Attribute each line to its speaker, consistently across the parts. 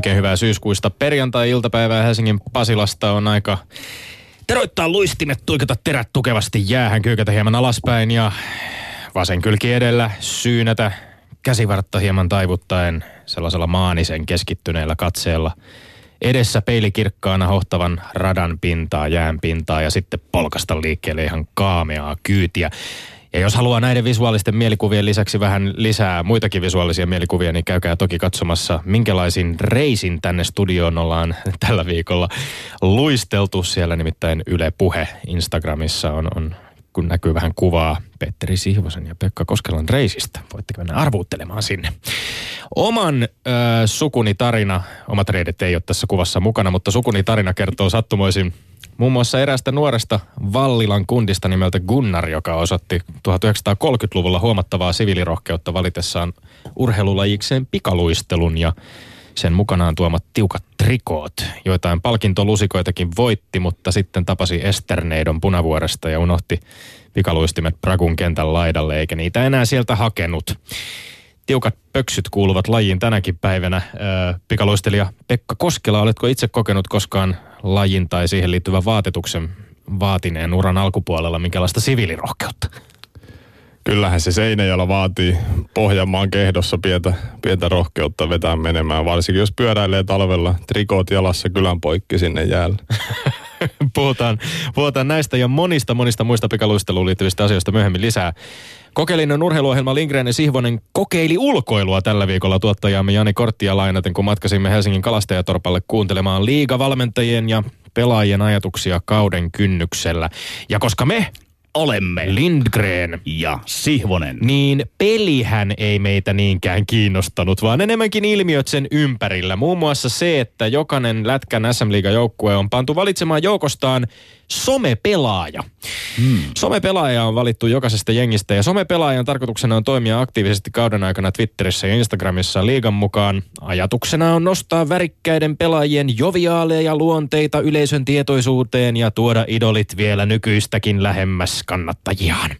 Speaker 1: Oikein hyvää syyskuista perjantai-iltapäivää Helsingin Pasilasta on aika teroittaa luistimet, tuikata terät tukevasti jäähän, kyykätä hieman alaspäin ja vasen kylki edellä syynätä käsivartta hieman taivuttaen sellaisella maanisen keskittyneellä katseella edessä peilikirkkaana hohtavan radan pintaa, jään pintaa ja sitten polkasta liikkeelle ihan kaameaa kyytiä. Ja jos haluaa näiden visuaalisten mielikuvien lisäksi vähän lisää muitakin visuaalisia mielikuvia, niin käykää toki katsomassa, minkälaisin reisin tänne studioon ollaan tällä viikolla luisteltu. Siellä nimittäin Yle Puhe Instagramissa on, on kun näkyy vähän kuvaa Petteri Sihvosen ja Pekka Koskelan reisistä. Voitte mennä arvuuttelemaan sinne. Oman ö, sukuni tarina, omat reidet ei ole tässä kuvassa mukana, mutta sukuni tarina kertoo sattumoisin muun muassa eräästä nuoresta Vallilan kundista nimeltä Gunnar, joka osoitti 1930-luvulla huomattavaa siviilirohkeutta valitessaan urheilulajikseen pikaluistelun ja sen mukanaan tuomat tiukat trikoot. Joitain palkintolusikoitakin voitti, mutta sitten tapasi Esterneidon punavuoresta ja unohti pikaluistimet Pragun kentän laidalle, eikä niitä enää sieltä hakenut. Tiukat pöksyt kuuluvat lajiin tänäkin päivänä. Pikaluistelija Pekka Koskela, oletko itse kokenut koskaan lajin tai siihen liittyvän vaatetuksen vaatineen uran alkupuolella minkälaista siviilirohkeutta?
Speaker 2: Kyllähän se Seinäjoella vaatii Pohjanmaan kehdossa pientä, pientä rohkeutta vetää menemään, varsinkin jos pyöräilee talvella trikoot jalassa kylän poikki sinne jäällä.
Speaker 1: puhutaan, puhutaan näistä ja monista monista muista pikaluisteluun liittyvistä asioista myöhemmin lisää. Kokeellinen urheiluohjelma Lindgren ja Sihvonen kokeili ulkoilua tällä viikolla tuottajamme Jani Korttia lainaten, kun matkasimme Helsingin kalastajatorpalle kuuntelemaan liigavalmentajien ja pelaajien ajatuksia kauden kynnyksellä. Ja koska me olemme Lindgren
Speaker 3: ja Sihvonen.
Speaker 1: Niin pelihän ei meitä niinkään kiinnostanut, vaan enemmänkin ilmiöt sen ympärillä. Muun muassa se, että jokainen Lätkän SM joukkue on pantu valitsemaan joukostaan somepelaaja. Hmm. Somepelaaja on valittu jokaisesta jengistä ja somepelaajan tarkoituksena on toimia aktiivisesti kauden aikana Twitterissä ja Instagramissa liigan mukaan. Ajatuksena on nostaa värikkäiden pelaajien joviaaleja luonteita yleisön tietoisuuteen ja tuoda idolit vielä nykyistäkin lähemmäs kannattajiaan.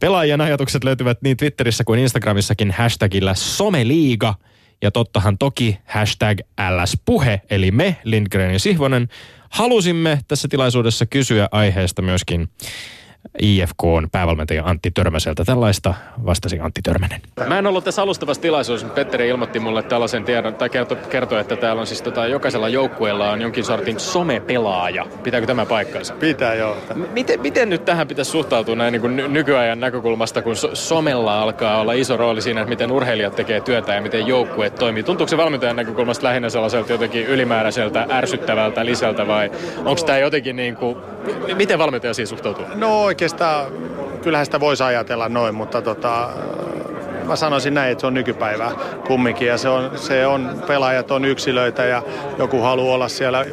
Speaker 1: Pelaajien ajatukset löytyvät niin Twitterissä kuin Instagramissakin hashtagillä someliiga – ja tottahan toki hashtag LS-puhe, eli me, Lindgren ja Sihvonen, halusimme tässä tilaisuudessa kysyä aiheesta myöskin IFK on päävalmentaja Antti Törmäseltä. Tällaista vastasi Antti Törmänen. Mä en ollut tässä alustavassa tilaisuudessa, mutta Petteri ilmoitti mulle tällaisen tiedon, tai kertoi, kerto, että täällä on siis tota, jokaisella joukkueella on jonkin sortin somepelaaja. Pitääkö tämä paikkansa?
Speaker 4: Pitää, joo.
Speaker 1: Miten, miten nyt tähän pitäisi suhtautua näin niin kuin nykyajan näkökulmasta, kun so- somella alkaa olla iso rooli siinä, että miten urheilijat tekee työtä ja miten joukkueet toimii? Tuntuuko se valmentajan näkökulmasta lähinnä sellaiselta jotenkin ylimääräiseltä, ärsyttävältä lisältä vai onko tämä jotenkin niin kuin, miten valmentaja siihen suhtautuu?
Speaker 4: No oikeastaan kyllähän sitä voisi ajatella noin, mutta tota, mä sanoisin näin, että se on nykypäivää kumminkin. Ja se on, se on, pelaajat on yksilöitä ja joku haluaa olla siellä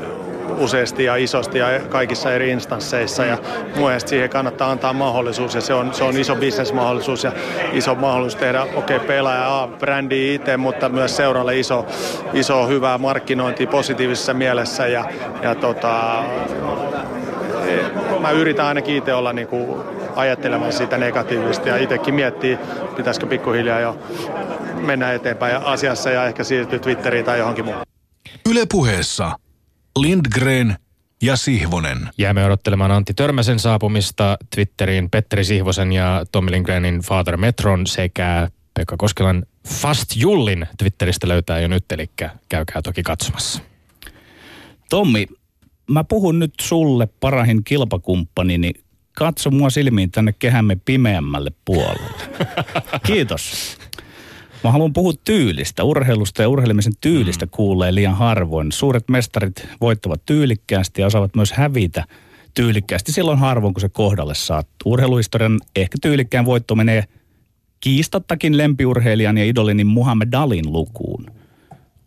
Speaker 4: useasti ja isosti ja kaikissa eri instansseissa. Ja mun siihen kannattaa antaa mahdollisuus ja se on, se on iso bisnesmahdollisuus ja iso mahdollisuus tehdä, okei okay, pelaaja A, brändi itse, mutta myös seuralle iso, iso hyvää markkinointia positiivisessa mielessä ja, ja tota, mä yritän ainakin itse olla niin kuin ajattelemaan sitä negatiivisesti ja itsekin miettii, pitäisikö pikkuhiljaa jo mennä eteenpäin asiassa ja ehkä siirtyä Twitteriin tai johonkin muuhun.
Speaker 5: Yle puheessa Lindgren ja Sihvonen.
Speaker 1: Jäämme odottelemaan Antti Törmäsen saapumista Twitteriin Petteri Sihvosen ja Tommi Lindgrenin Father Metron sekä Pekka Koskelan Fast Jullin Twitteristä löytää jo nyt, eli käykää toki katsomassa.
Speaker 3: Tommi, mä puhun nyt sulle parahin kilpakumppani, niin katso mua silmiin tänne kehämme pimeämmälle puolelle. Kiitos. Mä haluan puhua tyylistä. Urheilusta ja urheilemisen tyylistä mm. kuulee liian harvoin. Suuret mestarit voittavat tyylikkäästi ja osaavat myös hävitä tyylikkäästi silloin harvoin, kun se kohdalle saattuu. Urheiluhistorian ehkä tyylikkään voitto menee kiistattakin lempiurheilijan ja idolini Muhammed Dalin lukuun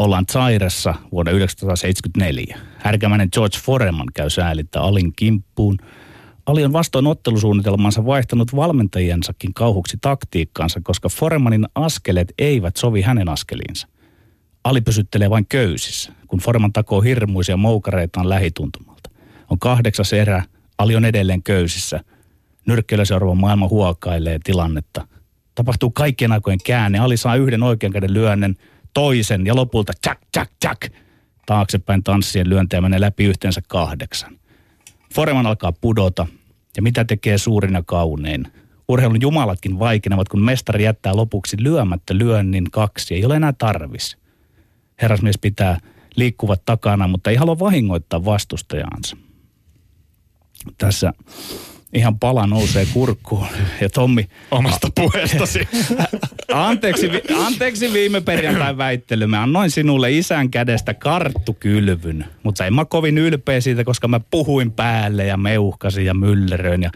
Speaker 3: ollaan Zairessa vuonna 1974. Härkämäinen George Foreman käy säälittää Alin kimppuun. Ali on vastoin ottelusuunnitelmansa vaihtanut valmentajiensakin kauhuksi taktiikkaansa, koska Foremanin askeleet eivät sovi hänen askeliinsa. Ali pysyttelee vain köysissä, kun Foreman takoo hirmuisia moukareitaan lähituntumalta. On kahdeksas erä, Ali on edelleen köysissä. Nyrkkeilyseuraava maailma huokailee tilannetta. Tapahtuu kaikkien aikojen käänne. Ali saa yhden oikean käden lyönnen – toisen ja lopulta tsak, tsak, tsak. Taaksepäin tanssien lyöntejä menee läpi yhteensä kahdeksan. Foreman alkaa pudota. Ja mitä tekee suurina kaunein? Urheilun jumalatkin vaikenevat, kun mestari jättää lopuksi lyömättä lyönnin kaksi. Ei ole enää tarvis. Herrasmies pitää liikkuvat takana, mutta ei halua vahingoittaa vastustajaansa. Tässä ihan pala nousee kurkkuun. Ja Tommi...
Speaker 1: Omasta puheestasi.
Speaker 3: Anteeksi, anteeksi viime perjantain väittely. Mä annoin sinulle isän kädestä karttukylvyn. Mutta en mä kovin ylpeä siitä, koska mä puhuin päälle ja meuhkasin ja mylleröin. Ja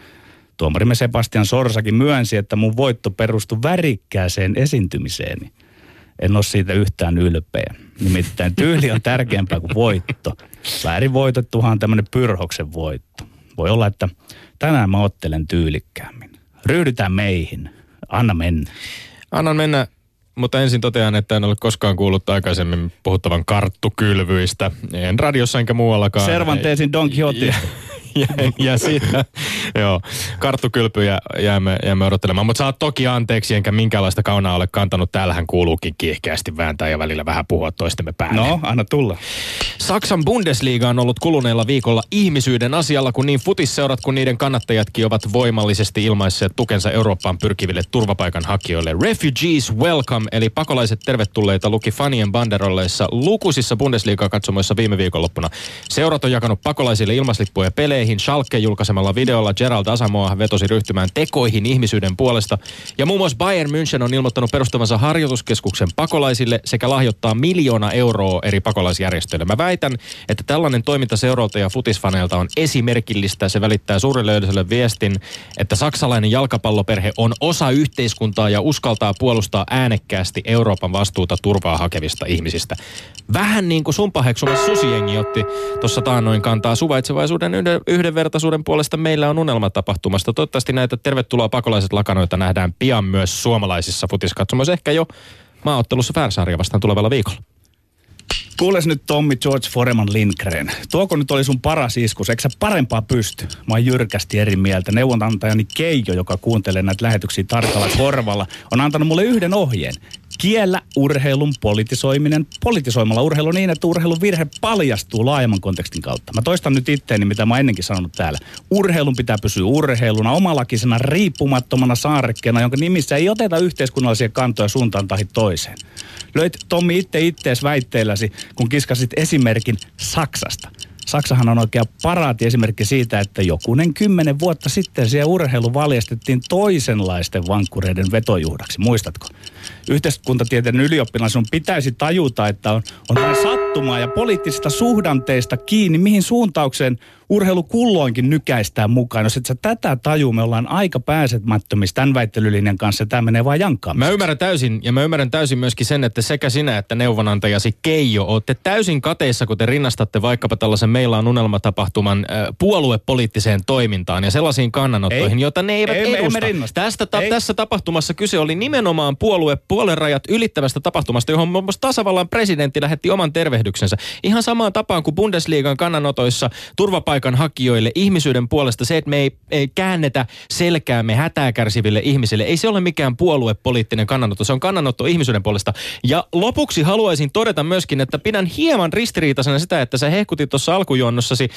Speaker 3: tuomarimme Sebastian Sorsakin myönsi, että mun voitto perustui värikkääseen esiintymiseeni. En ole siitä yhtään ylpeä. Nimittäin tyyli on tärkeämpää kuin voitto. Väärin voitettuhan tämmöinen pyrhoksen voitto. Voi olla, että tänään mä ottelen tyylikkäämmin. Ryhdytään meihin. Anna mennä.
Speaker 1: Annan mennä, mutta ensin totean, että en ole koskaan kuullut aikaisemmin puhuttavan karttukylvyistä. En radiossa enkä muuallakaan.
Speaker 3: Cervantesin Don Quixote.
Speaker 1: ja, ja siitä, joo, karttukylpyjä jäämme, jäämme odottelemaan. Mutta saat toki anteeksi, enkä minkäänlaista kaunaa ole kantanut. Täällähän kuuluukin kiihkeästi vääntää ja välillä vähän puhua toistemme päälle.
Speaker 3: No, anna tulla.
Speaker 1: Saksan Bundesliga on ollut kuluneella viikolla ihmisyyden asialla, kun niin futisseurat kuin niiden kannattajatkin ovat voimallisesti ilmaisseet tukensa Eurooppaan pyrkiville turvapaikanhakijoille. Refugees welcome, eli pakolaiset tervetulleita, luki fanien banderolleissa lukuisissa Bundesliga-katsomoissa viime viikonloppuna. Seurat on jakanut pakolaisille ilmaslippuja peleihin. Schalke julkaisemalla videolla Gerald Asamoah vetosi ryhtymään tekoihin ihmisyyden puolesta. Ja muun muassa Bayern München on ilmoittanut perustavansa harjoituskeskuksen pakolaisille sekä lahjoittaa miljoona euroa eri pakolaisjärjestöille. Mä väitän, että tällainen toiminta seuralta ja futisfaneilta on esimerkillistä. Se välittää suurelle yleisölle viestin, että saksalainen jalkapalloperhe on osa yhteiskuntaa ja uskaltaa puolustaa äänekkäästi Euroopan vastuuta turvaa hakevista ihmisistä. Vähän niin kuin sun paheksumas susijengi otti tuossa taannoin kantaa suvaitsevaisuuden yhden, yhdenvertaisuuden puolesta. Meillä on unelmatapahtumasta. Toivottavasti näitä tervetuloa pakolaiset lakanoita nähdään pian myös suomalaisissa futiskatsomoissa. Ehkä jo maaottelussa Färsarja vastaan tulevalla viikolla.
Speaker 3: Kuules nyt Tommi George Foreman Lindgren. Tuoko nyt oli sun paras iskus? Eikö sä parempaa pysty? Mä oon jyrkästi eri mieltä. Neuvonantajani Keijo, joka kuuntelee näitä lähetyksiä tarkalla korvalla, on antanut mulle yhden ohjeen. Kiellä urheilun politisoiminen politisoimalla urheilu niin, että urheilun virhe paljastuu laajemman kontekstin kautta. Mä toistan nyt itteeni, mitä mä ennenkin sanonut täällä. Urheilun pitää pysyä urheiluna, omalakisena, riippumattomana saarekkeena, jonka nimissä ei oteta yhteiskunnallisia kantoja suuntaan tai toiseen. Löit Tommi itse ittees väitteelläsi, kun kiskasit esimerkin Saksasta. Saksahan on oikea paraatiesimerkki siitä, että jokunen kymmenen vuotta sitten siellä urheilu valjastettiin toisenlaisten vankkureiden vetojuhdaksi. Muistatko? Yhteiskuntatieteen ylioppilaan sun pitäisi tajuta, että on, on vain sattumaa ja poliittisista suhdanteista kiinni, mihin suuntaukseen urheilu kulloinkin nykäistään mukaan. Jos et sä tätä taju, me ollaan aika pääsemättömissä tämän väittelylinjan kanssa. Tämä menee vain jankkaan.
Speaker 1: Mä ymmärrän täysin, ja mä ymmärrän täysin myöskin sen, että sekä sinä että neuvonantajasi Keijo olette täysin kateissa, kun te rinnastatte vaikkapa tällaisen Meillä on unelmatapahtuman äh, puoluepoliittiseen toimintaan ja sellaisiin kannanottoihin,
Speaker 3: Ei.
Speaker 1: joita ne eivät
Speaker 3: Ei, me
Speaker 1: edusta.
Speaker 3: emme rinnasta.
Speaker 1: Tästä ta-
Speaker 3: Ei.
Speaker 1: tässä tapahtumassa kyse oli nimenomaan puolue, puoluerajat ylittävästä tapahtumasta, johon muun muassa tasavallan presidentti lähetti oman tervehdyksensä. Ihan samaan tapaan kuin Bundesliigan kannanotoissa turvapaikanhakijoille ihmisyyden puolesta se, että me ei, ei käännetä selkäämme hätää kärsiville ihmisille. Ei se ole mikään puoluepoliittinen kannanotto, se on kannanotto ihmisyyden puolesta. Ja lopuksi haluaisin todeta myöskin, että pidän hieman ristiriitaisena sitä, että sä hehkutit tuossa alkujuonnossasi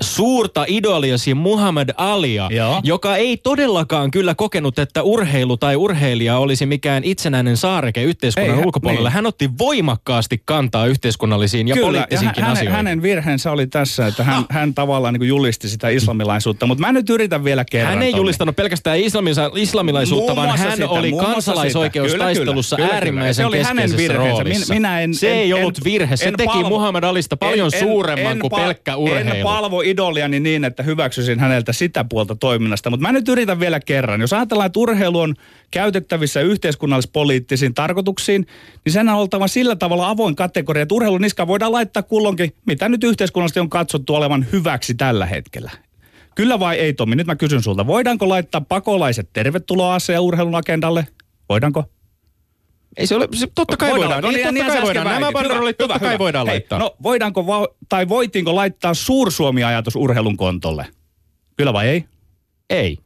Speaker 1: suurta idoliasi Muhammad Alia,
Speaker 3: Joo.
Speaker 1: joka ei todellakaan kyllä kokenut, että urheilu tai urheilija olisi mikään itsenäinen saareke yhteiskunnan
Speaker 3: Ei,
Speaker 1: ulkopuolella.
Speaker 3: niin.
Speaker 1: Hän otti voimakkaasti kantaa yhteiskunnallisiin ja
Speaker 3: Kyllä,
Speaker 1: poliittisiinkin
Speaker 3: ja hän,
Speaker 1: asioihin.
Speaker 3: hänen virheensä oli tässä, että hän, hän tavallaan niin julisti sitä islamilaisuutta. Mutta mä nyt yritän vielä kerran.
Speaker 1: Hän ei
Speaker 3: Tommi.
Speaker 1: julistanut pelkästään islamisa, islamilaisuutta,
Speaker 3: Muun
Speaker 1: vaan hän
Speaker 3: sitä,
Speaker 1: oli kansalaisoikeustaistelussa
Speaker 3: sitä. Kyllä, kyllä, kyllä,
Speaker 1: äärimmäisen
Speaker 3: Se oli hänen virheensä.
Speaker 1: roolissa.
Speaker 3: Min, minä en,
Speaker 1: se
Speaker 3: en,
Speaker 1: ei ollut
Speaker 3: en,
Speaker 1: virhe, se
Speaker 3: en
Speaker 1: teki
Speaker 3: palvo-
Speaker 1: Muhammad Alista paljon suuremman kuin pelkkä urheilu.
Speaker 3: En palvo idoliani niin, että hyväksyisin häneltä sitä puolta toiminnasta. Mutta mä nyt yritän vielä kerran. Jos ajatellaan, että urheilu on käytettävissä yhteiskunnallis-poliittisiin tarkoituksiin, niin sen on oltava sillä tavalla avoin kategoria, että urheilun niska voidaan laittaa kulloinkin, mitä nyt yhteiskunnallisesti on katsottu olevan hyväksi tällä hetkellä. Kyllä vai ei, Tommi? Nyt mä kysyn sulta. Voidaanko laittaa pakolaiset tervetuloa urheilun agendalle? Voidaanko?
Speaker 1: Ei se ole, se, totta kai voidaan.
Speaker 3: No
Speaker 1: Niin,
Speaker 3: niin,
Speaker 1: totta
Speaker 3: niin
Speaker 1: kai voidaan. Nämä
Speaker 3: Hyvä,
Speaker 1: totta
Speaker 3: hyvä,
Speaker 1: kai voidaan
Speaker 3: Hei,
Speaker 1: laittaa.
Speaker 3: No voidaanko, va- tai voitiinko laittaa Suursuomi-ajatus urheilun kontolle? Kyllä vai ei?
Speaker 1: Ei.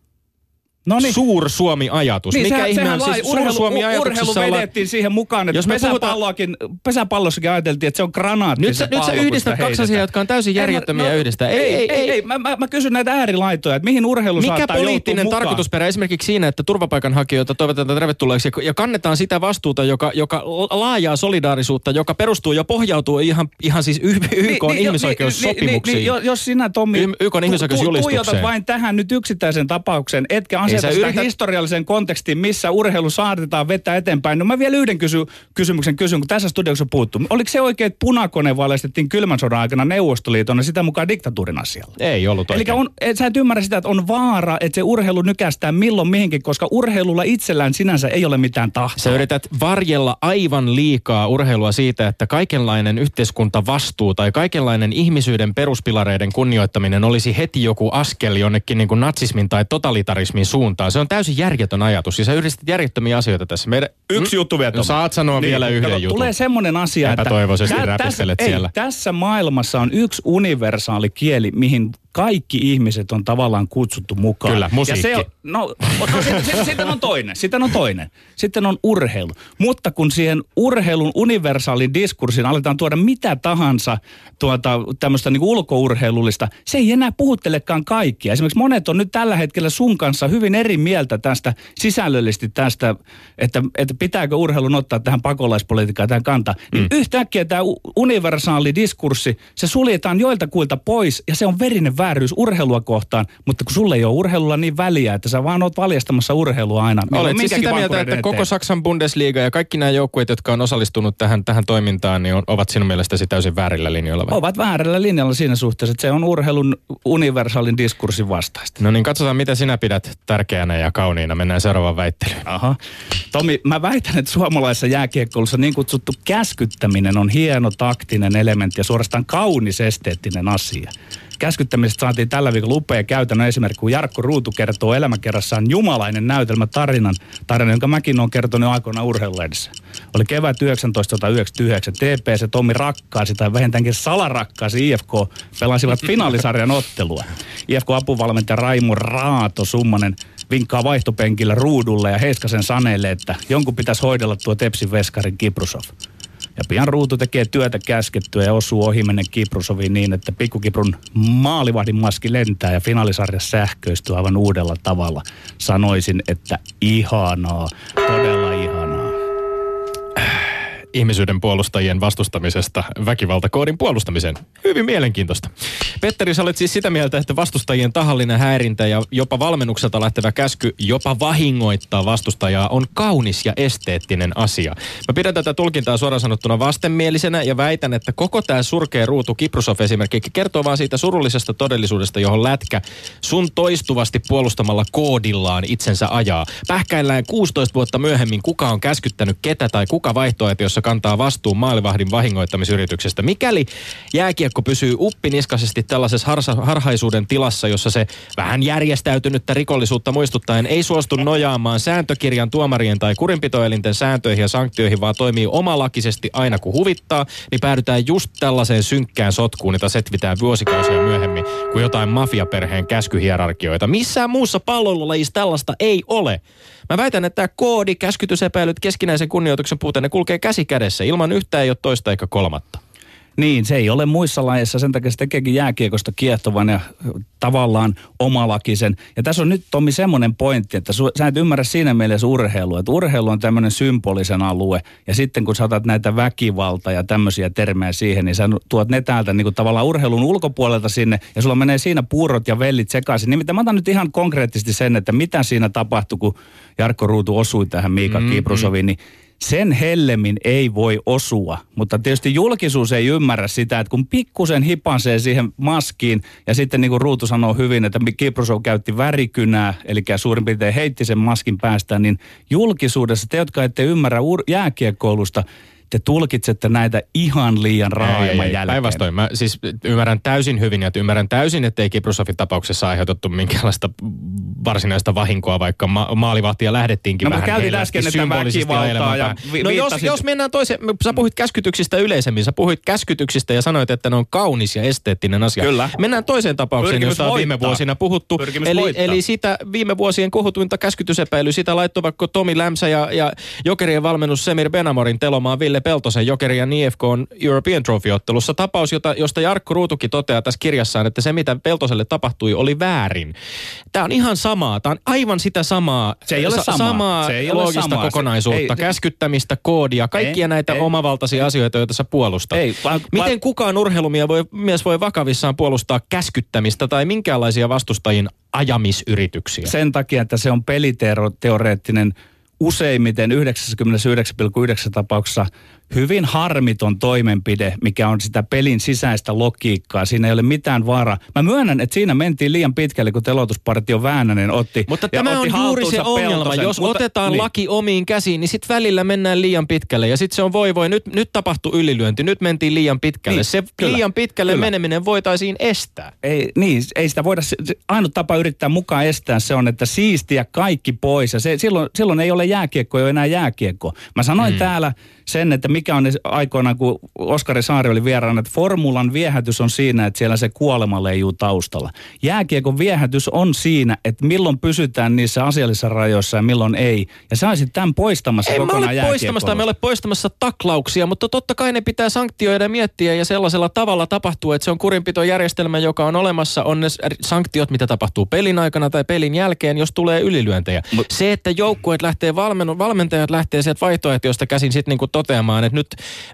Speaker 3: Noniin.
Speaker 1: Suur Suomi-ajatus.
Speaker 3: Niin,
Speaker 1: Mikä
Speaker 3: sehän,
Speaker 1: ihme on siis
Speaker 3: urheilu,
Speaker 1: Suur Suomi-ajatuksessa
Speaker 3: urheilu
Speaker 1: olla...
Speaker 3: vedettiin siihen mukaan, että
Speaker 1: Jos me
Speaker 3: pesäpalloakin, pesäpallossakin ajateltiin, että se on granaatti
Speaker 1: Nyt
Speaker 3: se
Speaker 1: sä, nyt sä yhdistät kaksi asiaa, jotka on täysin
Speaker 3: En
Speaker 1: järjettömiä
Speaker 3: no,
Speaker 1: yhdistää.
Speaker 3: Ei, ei, ei. ei. Mä, mä, mä kysyn näitä äärilaitoja, että mihin urheilu
Speaker 1: Mikä
Speaker 3: saattaa
Speaker 1: poliittinen tarkoitusperä esimerkiksi siinä, että turvapaikanhakijoita toivotetaan tervetulleeksi ja, ja kannetaan sitä vastuuta, joka, joka laajaa solidaarisuutta, joka perustuu ja pohjautuu ihan, ihan siis YK
Speaker 3: niin,
Speaker 1: ihmisoikeussopimuksiin.
Speaker 3: Jos sinä, Tommi,
Speaker 1: Y- YK:n
Speaker 3: tu-
Speaker 1: ihmisoikeusjulistukseen.
Speaker 3: tuijotat vain tähän nyt yksittäisen tapauksen, etkä aseta
Speaker 1: sä yrität-
Speaker 3: historiallisen kontekstiin, missä urheilu saatetaan vetää eteenpäin. No mä vielä yhden kysy- kysymyksen kysyn, kun tässä studiossa on puhuttu. Oliko se oikein, että punakone valaistettiin kylmän sodan aikana Neuvostoliiton ja sitä mukaan diktatuurin asialla?
Speaker 1: Ei ollut
Speaker 3: Eli on, et, sä et ymmärrä sitä, että on vaara, että se urheilu nykästää milloin mihinkin, koska urheilulla itsellään sinänsä ei ole mitään tahtoa.
Speaker 1: Sä yrität varjella aivan liikaa urheilua siitä, että kaikenlainen yhteiskuntavastuu tai kaikenlainen ihmisyyden peruspilareiden kunnioittaminen olisi heti joku askel jonnekin niin kuin natsismin tai totalitarismin suuntaan. Se on täysin järjetön ajatus ja sä yhdistät järjettömiä asioita tässä. Meidän...
Speaker 3: Yksi juttu vielä,
Speaker 1: No, saat sanoa
Speaker 3: Niin,
Speaker 1: vielä yhden
Speaker 3: kato,
Speaker 1: jutun.
Speaker 3: Tulee semmoinen asia, että...
Speaker 1: Epätoivoisesti
Speaker 3: tä- tässä,
Speaker 1: siellä.
Speaker 3: Ei, tässä maailmassa on yksi universaali kieli, mihin kaikki ihmiset on tavallaan kutsuttu mukaan.
Speaker 1: Kyllä, musiikki.
Speaker 3: Ja se on, no, no sitten, on toinen, sitten on toinen. Sitten on urheilu. Mutta kun siihen urheilun universaalin diskurssiin aletaan tuoda mitä tahansa tuota, tämmöistä niin ulkourheilullista, se ei enää puhuttelekaan kaikkia. Esimerkiksi monet on nyt tällä hetkellä sun kanssa hyvin eri mieltä tästä sisällöllisesti tästä, että, että pitääkö urheilun ottaa tähän pakolaispolitiikkaan tähän kantaa. Niin
Speaker 1: Mm.
Speaker 3: yhtäkkiä tämä universaali diskurssi, se suljetaan joiltakuilta pois ja se on verinen vääryys urheilua kohtaan, mutta kun sulle ei ole urheilulla niin väliä, että sä vaan oot valjastamassa urheilua aina. milloin
Speaker 1: Olet siis sitä mieltä, että koko. Saksan Bundesliga ja kaikki nämä joukkueet, jotka on osallistunut tähän, tähän toimintaan, niin on, ovat sinun mielestäsi täysin väärillä linjoilla vai?
Speaker 3: Ovat väärällä linjalla siinä suhteessa, että se on urheilun universaalin diskurssin vastaista.
Speaker 1: No niin, katsotaan mitä sinä pidät tärkeänä ja kauniina. Mennään seuraavaan väittelyyn.
Speaker 3: Aha. Tomi, mä väitän, että suomalaisessa jääkiekkoilussa niin kutsuttu käskyttäminen on hieno taktinen elementti ja suorastaan kaunis esteettinen asia. Käskyttämisestä saatiin tällä viikolla upea käytännön esimerkki, kun Jarkko Ruutu kertoo elämäkerrassaan jumalainen näytelmä tarinan, tarina, jonka mäkin olen kertonut aikoinaan urheilulehdessä. Oli kevät 1999, TPS ja Tommi rakkaasi tai vähintäänkin salarakkaasi IFK pelasivat finaalisarjan ottelua. IFK-apuvalmentaja Raimo Raato Summanen vinkkaa vaihtopenkillä ruudulle ja Heiskasen Saneelle, että jonkun pitäisi hoidella tuo Tepsin veskarin Kiprusov. Ja pian ruutu tekee työtä käskettyä ja osuu ohimennen Kiprusoviin niin, että pikkukiprun maalivahdin maski lentää ja finaalisarja sähköistyy aivan uudella tavalla. Sanoisin, että ihanaa, todella ihanaa.
Speaker 1: Ihmisyyden puolustajien vastustamisesta väkivaltakoodin puolustamiseen. Hyvin mielenkiintoista. Petteri, sä olet siis sitä mieltä, että vastustajien tahallinen häirintä ja jopa valmennukselta lähtevä käsky jopa vahingoittaa vastustajaa on kaunis ja esteettinen asia. Mä pidän tätä tulkintaa suoraan sanottuna vastenmielisenä ja väitän, että koko tämä surkea ruutu Kiprusov esimerkiksi kertoo vaan siitä surullisesta todellisuudesta, johon lätkä sun toistuvasti puolustamalla koodillaan itsensä ajaa. Pähkäillään 16 vuotta myöhemmin, kuka on käskyttänyt ketä tai kuka vaihtoehtoissa kantaa vastuun maalivahdin vahingoittamisyrityksestä. Mikäli jääkiekko pysyy uppiniskaisesti tällaisessa harsa, harhaisuuden tilassa, jossa se vähän järjestäytynyttä rikollisuutta muistuttaen ei suostu nojaamaan sääntökirjan tuomarien tai kurinpitoelinten sääntöihin ja sanktioihin, vaan toimii omalakisesti aina kun huvittaa, niin päädytään just tällaiseen synkkään sotkuun, jota setvitään vuosikausia myöhemmin kuin jotain mafiaperheen käskyhierarkioita. Missään muussa pallolajissa tällaista ei ole. Mä väitän, että tämä koodi, käskytysepäilyt, keskinäisen kunnioituksen puute, ne kulkee käsi kädessä. Ilman yhtä ei ole toista eikä kolmatta.
Speaker 3: Niin, se ei ole muissa lajeissa, sen takia se tekeekin jääkiekosta kiehtovan ja tavallaan omalakisen. Ja tässä on nyt Tommi semmoinen pointti, että su, sä et ymmärrä siinä mielessä urheilua, että urheilu on tämmöinen symbolisen alue. Ja sitten kun saatat näitä väkivalta ja tämmöisiä termejä siihen, niin sä tuot ne täältä niin kuin tavallaan urheilun ulkopuolelta sinne ja sulla menee siinä puurot ja vellit sekaisin. Nimittäin mä otan nyt ihan konkreettisesti sen, että mitä siinä tapahtui, kun Jarkko Ruutu osui tähän Miika mm, Kiprusoviin, niin sen hellemmin ei voi osua, mutta tietysti julkisuus ei ymmärrä sitä, että kun pikkusen hipasee siihen maskiin ja sitten niin kuin Ruutu sanoo hyvin, että Kiprusov käytti värikynää, eli suurin piirtein heitti sen maskin päästään, niin julkisuudessa te, jotka ette ymmärrä jääkiekkoilusta, te tulkitsette näitä ihan liian raaimman jälkeen.
Speaker 1: Päinvastoin, mä siis ymmärrän täysin hyvin ja ymmärrän täysin, että ei Kiprusofin tapauksessa aiheutettu minkäänlaista varsinaista vahinkoa, vaikka ma- maalivahtia lähdettiinkin
Speaker 3: No,
Speaker 1: vähän
Speaker 3: käytit äsken, että ja vi-
Speaker 1: No jos, jos mennään toiseen, sä puhuit käskytyksistä yleisemmin, sä puhuit käskytyksistä ja sanoit, että ne on kaunis ja esteettinen asia.
Speaker 3: Kyllä.
Speaker 1: Mennään toiseen tapaukseen,
Speaker 3: Pyrkimys
Speaker 1: josta on viime vuosina puhuttu.
Speaker 3: Pyrkimys
Speaker 1: Eli,
Speaker 3: voittaa.
Speaker 1: eli sitä viime vuosien kohutuinta käskytysepäilyä, sitä laittoi vaikka Tomi Lämsä ja, ja Jokerien valmennus Semir Benamorin telomaan Ville Peltosen Jokeri ja IFK on European Trophy-ottelussa. Tapaus, jota, josta Jarkko Ruutukin toteaa tässä kirjassaan, että se mitä Peltoselle tapahtui oli väärin. Tämä on ihan samaa. Tämä on aivan sitä samaa,
Speaker 3: Se ei ole samaa.
Speaker 1: samaa
Speaker 3: Se ei ole
Speaker 1: loogista
Speaker 3: samaa. Se-
Speaker 1: kokonaisuutta,
Speaker 3: ei-
Speaker 1: käskyttämistä, koodia, kaikkia
Speaker 3: Ei,
Speaker 1: näitä
Speaker 3: ei.
Speaker 1: omavaltaisia asioita, joita sä puolustat.
Speaker 3: Ei, vaan-
Speaker 1: Miten
Speaker 3: vaan-
Speaker 1: kukaan urheilumies voi, mies voi vakavissaan puolustaa käskyttämistä tai minkäänlaisia vastustajien ajamisyrityksiä?
Speaker 3: Sen takia, että se on peliteoreettinen useimmiten 99,9 tapauksessa hyvin harmiton toimenpide, mikä on sitä pelin sisäistä logiikkaa. Siinä ei ole mitään vaaraa. Mä myönnän, että siinä mentiin liian pitkälle, kun telotuspartio Väänänen otti
Speaker 1: Mutta
Speaker 3: ja
Speaker 1: tämä on
Speaker 3: otti
Speaker 1: juuri se ongelma.
Speaker 3: Peltosen.
Speaker 1: Jos
Speaker 3: Mutta-
Speaker 1: otetaan
Speaker 3: niin.
Speaker 1: laki omiin käsiin, niin sitten välillä mennään liian pitkälle. Ja sitten se on voi voi, nyt, nyt tapahtui ylilyönti, nyt mentiin liian pitkälle.
Speaker 3: Niin,
Speaker 1: se
Speaker 3: kyllä,
Speaker 1: liian pitkälle
Speaker 3: kyllä.
Speaker 1: meneminen voitaisiin estää.
Speaker 3: Ei, niin, ei sitä voida, se- se- ainut tapa yrittää mukaan estää se on, että siistiä kaikki pois. Ja se, silloin, silloin ei ole jääkiekko, ei ole enää jääkiekko. Mä sanoin mm. täällä sen, että mikä on aikoinaan, kun Oskari Saari oli vieraana, että formulan viehätys on siinä, että siellä se kuolema leijuu taustalla. Jääkiekon viehätys on siinä, että milloin pysytään niissä asiallisissa rajoissa ja milloin ei. Ja sä olisit tämän poistamassa
Speaker 1: mä
Speaker 3: kokonaan
Speaker 1: ole poistamassa, me ole poistamassa taklauksia, mutta totta kai ne pitää sanktioida ja miettiä ja sellaisella tavalla tapahtuu, että se on kurinpitojärjestelmä, joka on olemassa, on ne sanktiot, mitä tapahtuu pelin aikana tai pelin jälkeen, jos tulee ylilyöntejä. Mut. Se, että joukkueet lähtee, valmennu, valmentajat lähtee sieltä vaihtoehtoista käsin sitten niinku toteamaan, että nyt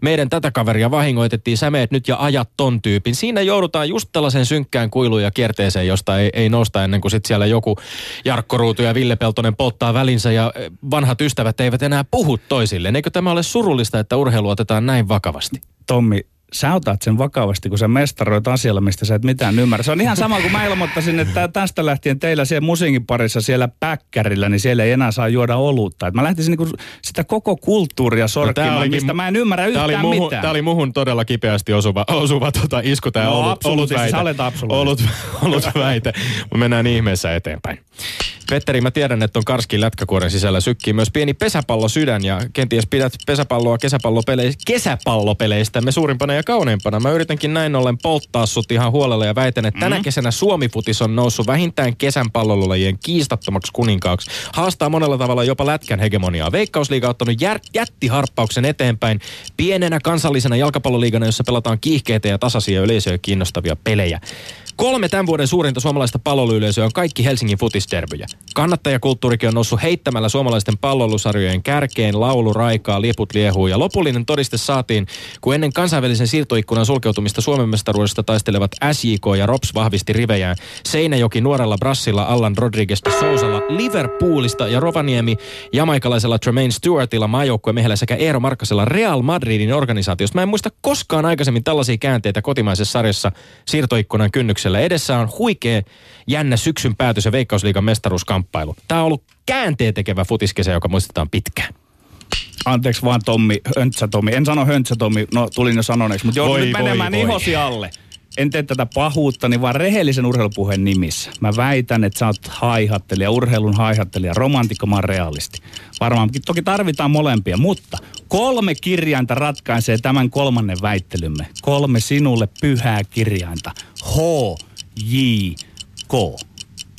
Speaker 1: meidän tätä kaveria vahingoitettiin, sä meet nyt ja ajat ton tyypin. Siinä joudutaan just tällaisen synkkään kuiluun ja kierteeseen, josta ei, ei nousta ennen kuin sitten siellä joku Jarkko Ruutu ja Ville Peltonen polttaa välinsä ja eh, vanhat ystävät eivät enää puhu toisilleen. Eikö tämä ole surullista, että urheilu otetaan näin vakavasti?
Speaker 3: Tommi, sä otat sen vakavasti, kun sä mestaroit asialla, mistä sä et mitään ymmärrä. Se on ihan sama kuin mä ilmoittaisin, että tästä lähtien teillä siellä musiikin parissa siellä päkkärillä, niin siellä ei enää saa juoda olutta. Et mä lähtisin niinku sitä koko kulttuuria sorkkimaan,
Speaker 1: olikin-
Speaker 3: mistä mä en ymmärrä
Speaker 1: Tämä oli,
Speaker 3: yhtään
Speaker 1: muhun,
Speaker 3: mitään.
Speaker 1: tämä oli muhun todella kipeästi osuva, osuva tota isku, tämä
Speaker 3: No,
Speaker 1: olut,
Speaker 3: sä olet absoluuttisesti.
Speaker 1: Olut, olutväite. Me mennään ihmeessä eteenpäin. Petteri, mä tiedän, että on Karskin lätkäkuoren sisällä sykkii myös pieni pesäpallo sydän ja kenties pidät pesäpalloa kesäpallopeleistä, kesäpallopeleistä me suurimpana ja kauneimpana. Mä yritänkin näin ollen polttaa sut ihan huolella ja väitän, että tänä kesänä Suomi-futis on noussut vähintään kesän pallolulajien kiistattomaksi kuninkaaksi. Haastaa monella tavalla jopa lätkän hegemoniaa. Veikkausliiga on ottanut jär, jättiharppauksen eteenpäin pienenä kansallisena jalkapalloliigana, jossa pelataan kiihkeitä ja tasaisia yleisöä kiinnostavia pelejä. Kolme tämän vuoden suurinta suomalaista palloluyleisöä on kaikki Helsingin futisderbyjä. Kannattajakulttuurikin on noussut heittämällä suomalaisten pallolusarjojen kärkeen, laulu raikaa, liput liehuu ja lopullinen todiste saatiin, kun ennen kansainvälisen siirtoikkunan sulkeutumista Suomen mestaruudesta taistelevat SJK ja Rops vahvisti rivejään. Seinäjoki nuorella brassilla Allan Rodriguez Sousalla, Liverpoolista ja Rovaniemi jamaikalaisella Tremaine Stewartilla maajoukkueen miehellä sekä Eero Markkasella Real Madridin organisaatiosta. Mä en muista koskaan aikaisemmin tällaisia käänteitä kotimaisessa sarjassa siirtoikkunan kynnyksellä. Edessä on huikea jännä syksyn päätös ja Veikkausliigan mestaruuskamppailu. Tämä on ollut käänteen tekevä futiskesä, joka muistetaan pitkään.
Speaker 3: Anteeksi vaan Tommi, Höntsä Tommi. En sano Höntsä Tommi, no tulin jo sanoneeksi, mutta joudun
Speaker 1: Voi,
Speaker 3: nyt
Speaker 1: voi,
Speaker 3: menemään
Speaker 1: voi.
Speaker 3: ihosi alle. En tee tätä pahuuttani, vaan rehellisen urheilupuheen nimissä. Mä väitän, että sä oot haihattelija, urheilun haihattelija, romantikko, mä oon realisti. Varmaankin toki tarvitaan molempia, mutta kolme kirjainta ratkaisee tämän kolmannen väittelymme. Kolme sinulle pyhää kirjainta. H, J, K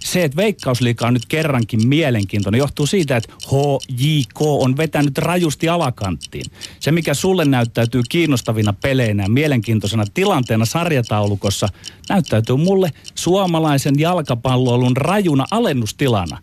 Speaker 3: se, että Veikkausliiga on nyt kerrankin mielenkiintoinen, johtuu siitä, että HJK on vetänyt rajusti alakanttiin. Se, mikä sulle näyttäytyy kiinnostavina peleinä ja mielenkiintoisena tilanteena sarjataulukossa, näyttäytyy mulle suomalaisen jalkapalloilun rajuna alennustilana.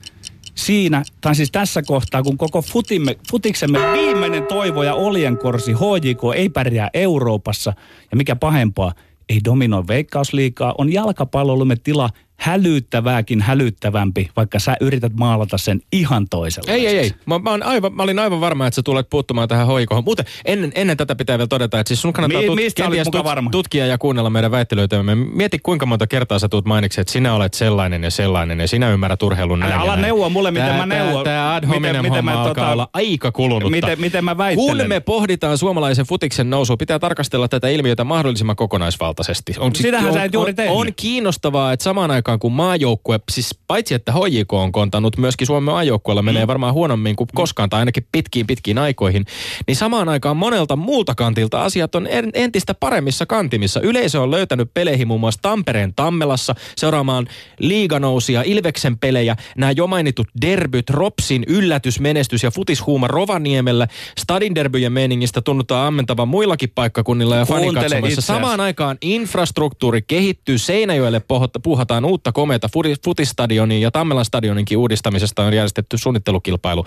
Speaker 3: Siinä, tai siis tässä kohtaa, kun koko futimme, futiksemme viimeinen toivo ja oljenkorsi HJK ei pärjää Euroopassa, ja mikä pahempaa, ei dominoi veikkausliikaa, on jalkapalloilumme tila hälyttävääkin hälyttävämpi, vaikka sä yrität maalata sen ihan toisella.
Speaker 1: Ei, ei, ei. Mä, mä, aivan, mä olin aivan varma, että sä tulet puuttumaan tähän hoikoon. Muuten ennen, ennen tätä pitää vielä todeta, että siis sun kannattaa
Speaker 3: Mi-
Speaker 1: tut,
Speaker 3: mistä
Speaker 1: kenties
Speaker 3: muka
Speaker 1: tut,
Speaker 3: varma?
Speaker 1: tutkia ja kuunnella meidän väittelyitämme. Mieti kuinka monta kertaa sä tuut mainiksi, että sinä olet sellainen ja sellainen ja sinä ymmärrät urheilun
Speaker 3: Älä
Speaker 1: näin. ja
Speaker 3: ala neuvoa mulle, miten
Speaker 1: Tää-
Speaker 3: mä neuvon.
Speaker 1: Tää ad
Speaker 3: Miten-
Speaker 1: hominem
Speaker 3: miten
Speaker 1: homma
Speaker 3: mä tota-
Speaker 1: olla aika kulunutta.
Speaker 3: Miten, miten mä väittelen?
Speaker 1: Kun me pohditaan suomalaisen futiksen nousua, pitää tarkastella tätä ilmiötä mahdollisimman kokonaisvaltaisesti. On,
Speaker 3: Sitähän
Speaker 1: on,
Speaker 3: sä et juuri
Speaker 1: on,
Speaker 3: tehnyt.
Speaker 1: on kiinnostavaa, että samaan aikaan kun maajoukkue, siis paitsi että HJK on kontannut, myöskin Suomen maajoukkueella menee varmaan huonommin kuin koskaan tai ainakin pitkiin pitkiin aikoihin, niin samaan aikaan monelta muulta kantilta asiat on en- entistä paremmissa kantimissa. Yleisö on löytänyt peleihin muun muassa Tampereen Tammelassa seuraamaan liiganousia, Ilveksen pelejä, nämä jo mainitut derbyt, Ropsin yllätysmenestys ja futishuuma Rovaniemellä. Stadin derbyjen meiningistä tunnutaan ammentavan muillakin paikkakunnilla ja fanikatsomoissa.
Speaker 3: itseäsi.
Speaker 1: Samaan aikaan infrastruktuuri kehittyy. Seinäjoelle pohot- puuhataan uutta komeata fudi- futistadionia ja Tammelan stadioninkin uudistamisesta on järjestetty suunnittelukilpailu.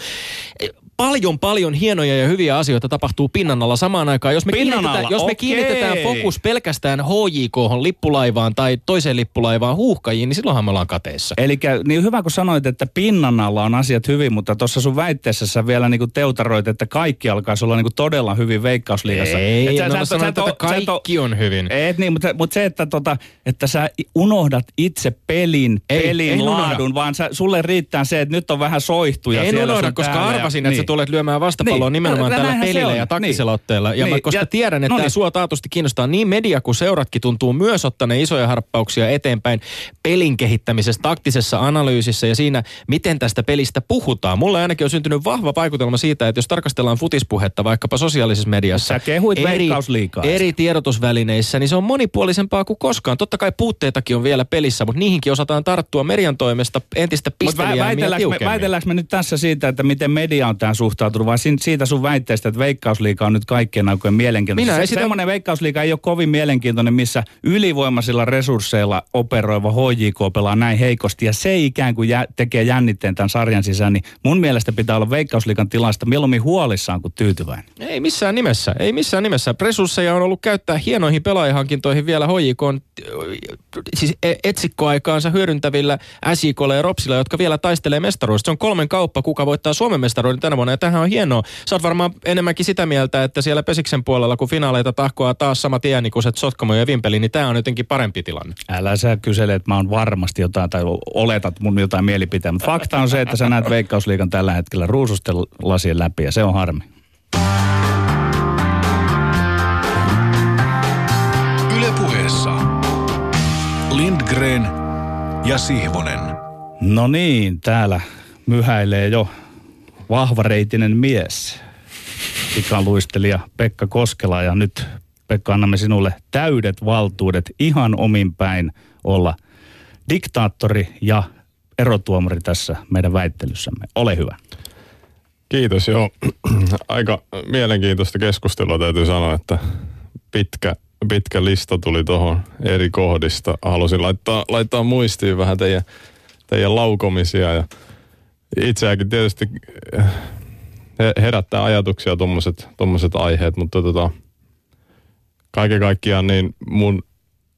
Speaker 1: Paljon, paljon hienoja ja hyviä asioita tapahtuu pinnan alla samaan aikaan. Jos me,
Speaker 3: Pinnan
Speaker 1: kiinnitetään,
Speaker 3: alla,
Speaker 1: jos me kiinnitetään fokus pelkästään HJK, lippulaivaan tai toiseen lippulaivaan huuhkajiin, niin silloinhan me ollaan kateessa.
Speaker 3: Eli niin hyvä kun sanoit, että pinnan alla on asiat hyvin, mutta tuossa sun väitteessä sä vielä niinku teutaroit, että kaikki alkaisi olla niinku todella hyvin veikkausliigassa.
Speaker 1: Ei,
Speaker 3: Et
Speaker 1: no mä
Speaker 3: et-
Speaker 1: sanoin,
Speaker 3: et
Speaker 1: että
Speaker 3: sä
Speaker 1: kaikki on hyvin.
Speaker 3: Et niin, mutta, mutta se, että, tota, että sä unohdat itse pelin,
Speaker 1: Ei,
Speaker 3: pelin
Speaker 1: en unohda.
Speaker 3: laadun, vaan sä, sulle riittää se, että nyt on vähän soihtuja
Speaker 1: En
Speaker 3: siellä
Speaker 1: unohda,
Speaker 3: sun
Speaker 1: koska arvasin, että sä
Speaker 3: niin.
Speaker 1: Tulet lyömään vastapalloa
Speaker 3: Niin.
Speaker 1: nimenomaan
Speaker 3: Nä-
Speaker 1: tällä pelillä ja taktisella
Speaker 3: Niin.
Speaker 1: otteella. Ja
Speaker 3: Niin.
Speaker 1: mä, koska
Speaker 3: Ja-
Speaker 1: tiedän, että
Speaker 3: no niin.
Speaker 1: sua taatusti kiinnostaa niin media kuin seuratkin tuntuu myös ottaneen isoja harppauksia eteenpäin pelin kehittämisessä, taktisessa analyysissä ja siinä, miten tästä pelistä puhutaan. Mulla ainakin on syntynyt vahva vaikutelma siitä, että jos tarkastellaan futispuhetta vaikkapa sosiaalisessa mediassa,
Speaker 3: Veikkausliigaa.
Speaker 1: eri tiedotusvälineissä, niin se on monipuolisempaa kuin koskaan. Totta kai puutteitakin on vielä pelissä, mutta niihinkin osataan tarttua median toimesta entistä ja
Speaker 3: väitelläänkö me, väitelläänkö me nyt tässä siitä, että miten media on tähän suhtautunut, vai sin- siitä sun väitteestä, että Veikkausliiga on nyt kaikkien aikojen mielenkiintoinen?
Speaker 1: Minä
Speaker 3: Se,
Speaker 1: esitän-
Speaker 3: Semmoinen Veikkausliiga ei ole kovin mielenkiintoinen, missä ylivoimaisilla resursseilla operoiva HJK pelaa näin heikosti, ja se ikään kuin jä, tekee jännitteen tämän sarjan sisään, niin mun mielestä pitää olla Veikkausliigan tilasta mieluummin huolissaan kuin tyytyväinen.
Speaker 1: Ei missään nimessä, ei missään nimessä. Resursseja on ollut käyttää hienoihin pelaajahankintoihin vielä HJK on, siis e- etsikkoaikaansa hyödyntävillä SJKlla ja Ropsilla, jotka vielä taistelee mestaruudesta. Se on kolmen kauppa, kuka voittaa Suomen mestaruuden tänä vuonna ja tähän on hienoa. Sä oot varmaan enemmänkin sitä mieltä, että siellä Pesiksen puolella, kun finaaleita tahkoaa taas samat iänikuiset Sotkamo ja Vimpeli, niin tämä on jotenkin parempi tilanne.
Speaker 3: Älä sä kysele, että mä oon varmasti jotain tai oletat mun jotain mielipiteen. Mutta fakta on se, että sä näet Veikkausliigan tällä hetkellä ruususten lasien läpi ja se on harmi.
Speaker 5: Ylepuheessa Lindgren ja Sihvonen.
Speaker 3: No niin, täällä myhäilee jo vahvareitinen mies, pikaluistelija Pekka Koskela. Ja nyt Pekka annamme sinulle täydet valtuudet ihan omin päin olla diktaattori ja erotuomari tässä meidän väittelyssämme. Ole hyvä.
Speaker 2: Kiitos, joo. Aika mielenkiintoista keskustelua täytyy sanoa, että pitkä, pitkä lista tuli tuohon eri kohdista. Halusin laittaa, laittaa muistiin vähän teidän, teidän laukomisia ja itseäkin tietysti eh, he- herättää ajatuksia tuommoiset aiheet, mutta tota, kaiken kaikkiaan niin mun,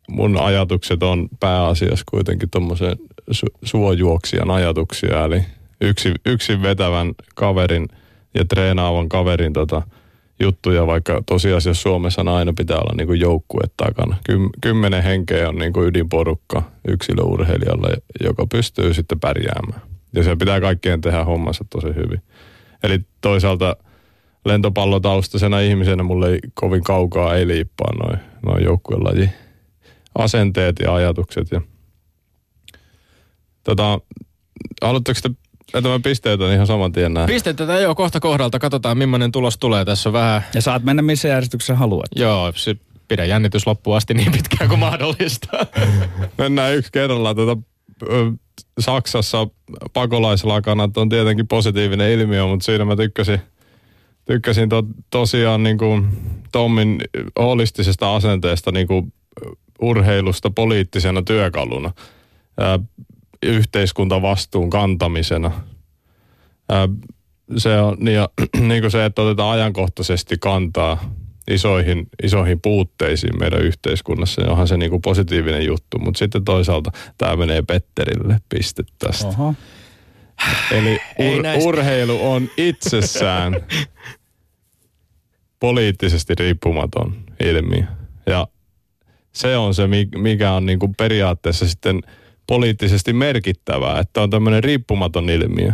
Speaker 2: mun ajatukset on pääasiassa kuitenkin tuommoisen su, suojuoksijan ajatuksia, eli yksi, yksin vetävän kaverin ja treenaavan kaverin tota, juttuja, vaikka tosiasiassa Suomessa aina pitää olla niin joukkue takana. Kym, kymmenen henkeä on niin kuin ydinporukka yksilöurheilijalle, joka pystyy sitten pärjäämään. Ja se pitää kaikkien tehdä hommansa tosi hyvin. Eli toisaalta lentopallotaustaisena ihmisenä mulle ei kovin kaukaa ei liippaa noin noi joukkuelaji asenteet ja ajatukset. Ja tota, haluatteko te että mä pisteitä ihan saman tien näin?
Speaker 1: Pistetään jo kohta kohdalta, katsotaan millainen tulos tulee. Tässä vähän,
Speaker 3: Ja saat mennä missä järjestyksessä haluat.
Speaker 1: joo, se, pidä jännitys loppuun asti niin pitkään kuin mahdollista.
Speaker 2: Mennään yksi kerrallaan. Tota, ö, Saksassa pakolaislakanat on tietenkin positiivinen ilmiö, mutta siinä mä tykkäsin, tykkäsin to, tosiaan niin kuin Tommin holistisesta asenteesta niin kuin urheilusta poliittisena työkaluna, ää, yhteiskuntavastuun kantamisena. Ää, se on niin, ja, niin kuin se, että otetaan ajankohtaisesti kantaa isoihin, isoihin puutteisiin meidän yhteiskunnassa, niin onhan se niin kuin positiivinen juttu. Mutta sitten toisaalta tämä menee Petterille piste tästä.
Speaker 3: Oho.
Speaker 2: Eli ur-
Speaker 1: näistä.
Speaker 2: urheilu on itsessään poliittisesti riippumaton ilmiö. Ja se on se, mi- mikä on niin kuin periaatteessa sitten poliittisesti merkittävää, että on tämmöinen riippumaton ilmiö,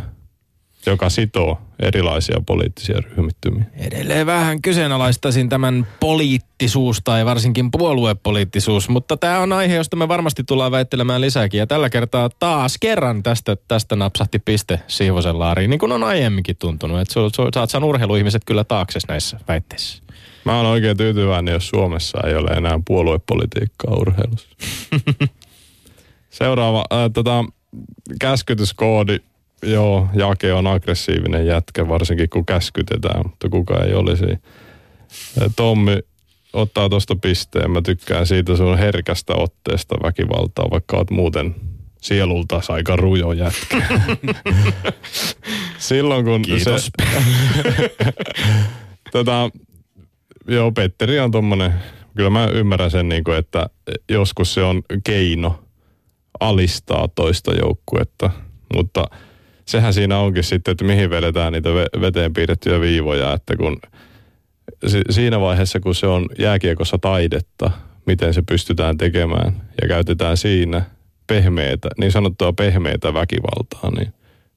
Speaker 2: joka sitoo erilaisia poliittisia ryhmittymiä.
Speaker 1: Edelleen vähän kyseenalaistaisin tämän poliittisuus tai varsinkin puoluepoliittisuus, mutta tämä on aihe, josta me varmasti tullaan väittelemään lisääkin. Ja tällä kertaa taas kerran tästä, tästä napsahti piste Siivosen laariin, niin kuin on aiemminkin tuntunut. Että su, su, saat saanut urheiluihmiset kyllä taakse näissä väitteissä.
Speaker 2: Mä oon oikein tyytyväinen, jos Suomessa ei ole enää puoluepolitiikkaa urheilussa. Seuraava, äh, tota, käskytyskoodi. Joo, Jake on aggressiivinen jätkä, varsinkin kun käskytetään, mutta kuka ei olisi. Tommi ottaa tuosta pisteen. Mä tykkään siitä sun herkästä otteesta väkivaltaa, vaikka oot muuten sielulta aika rujo jätkä. Silloin kun
Speaker 1: Kiitos.
Speaker 2: se... tota, joo, Petteri on tommonen, kyllä mä ymmärrän sen, niin kuin, että joskus se on keino alistaa toista joukkuetta, mutta sehän siinä onkin sitten, että mihin vedetään niitä ve- veteen piirrettyjä viivoja, että kun si- siinä vaiheessa, kun se on jääkiekossa taidetta, miten se pystytään tekemään ja käytetään siinä pehmeitä, niin sanottua pehmeitä väkivaltaa, niin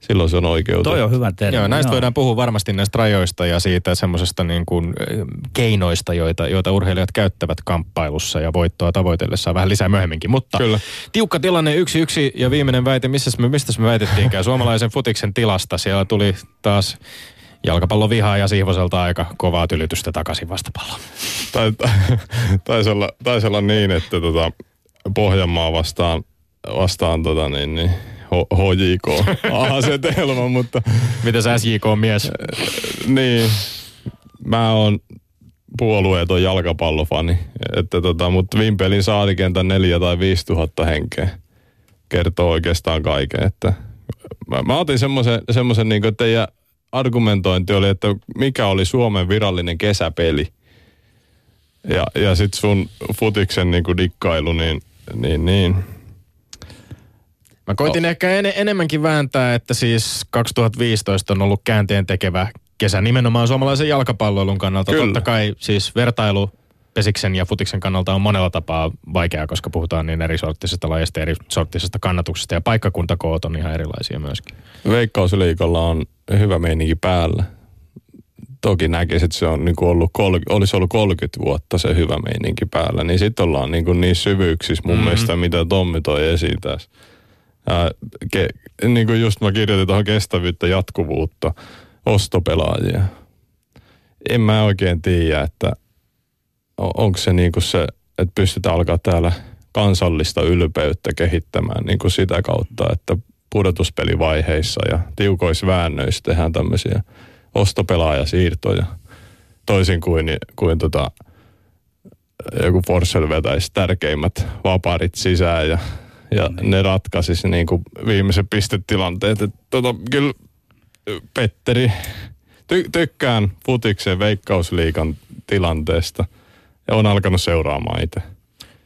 Speaker 2: silloin se on oikeutettu.
Speaker 3: Toi on hyvä termi.
Speaker 1: Joo, näistä voidaan puhua varmasti näistä rajoista ja siitä semmoisesta niin kuin keinoista, joita, joita urheilijat käyttävät kamppailussa ja voittoa tavoitellessaan vähän lisää myöhemminkin. Mutta
Speaker 2: Kyllä.
Speaker 1: tiukka tilanne, yksi yksi ja viimeinen väite, missä me, mistä me väitettiinkään? Suomalaisen futiksen tilasta. Siellä tuli taas jalkapallon vihaa ja Siivoselta aika kovaa tylytystä takaisin vastapalloon.
Speaker 2: Tai, taisi, olla, taisi olla niin, että tota, Pohjanmaa vastaan, vastaan tota, niin, niin, HJK asetelma, mutta
Speaker 1: Mitäs SJK-mies?
Speaker 2: niin, mä oon puolueeton jalkapallofani, että tota, mutta Vimpelin saatikentän neljä tai viisi tuhatta henkeä kertoo oikeastaan kaiken, että mä, mä otin semmoisen, semmoisen niin että teidän argumentointi oli, että mikä oli Suomen virallinen kesäpeli. Ja, ja sitten sun futiksen niin kuin dikkailu, niin, niin, niin.
Speaker 1: Mä koitin ehkä en, enemmänkin vääntää, että siis 2015 on ollut käänteen tekevä kesä nimenomaan suomalaisen jalkapalloilun kannalta.
Speaker 2: Kyllä.
Speaker 1: Totta kai siis vertailu pesiksen ja futiksen kannalta on monella tapaa vaikeaa, koska puhutaan niin eri sorttisesta lajista, eri sorttisesta kannatuksesta ja paikkakuntakoot on ihan erilaisia myöskin.
Speaker 2: Veikkausliikalla on hyvä meininki päällä. Toki näkisi, että se on niin ollut kol, olisi ollut 30 vuotta se hyvä meininki päällä. Niin sitten ollaan niin, kuin niin syvyyksissä mun mm-hmm. mielestä, mitä Tommi toi esiin tässä. Ää, ke, niin kuin just mä kirjoitin tuohon kestävyyttä, jatkuvuutta, ostopelaajia. En mä oikein tiedä, että onko se niin kuin se, että pystytään alkaa täällä kansallista ylpeyttä kehittämään niin kuin sitä kautta, että pudotuspelivaiheissa ja tiukoissa väännöissä tehdään tämmöisiä ostopelaajasiirtoja. Toisin kuin, kuin tota, joku Forssell vetäisi tärkeimmät vapaarit sisään ja, ja ne ratkaisisi niin kuin viimeisen pistetilanteet. Et tota, kyllä Petteri, ty- tykkään futiksen veikkausliikan tilanteesta ja on alkanut seuraamaan itse.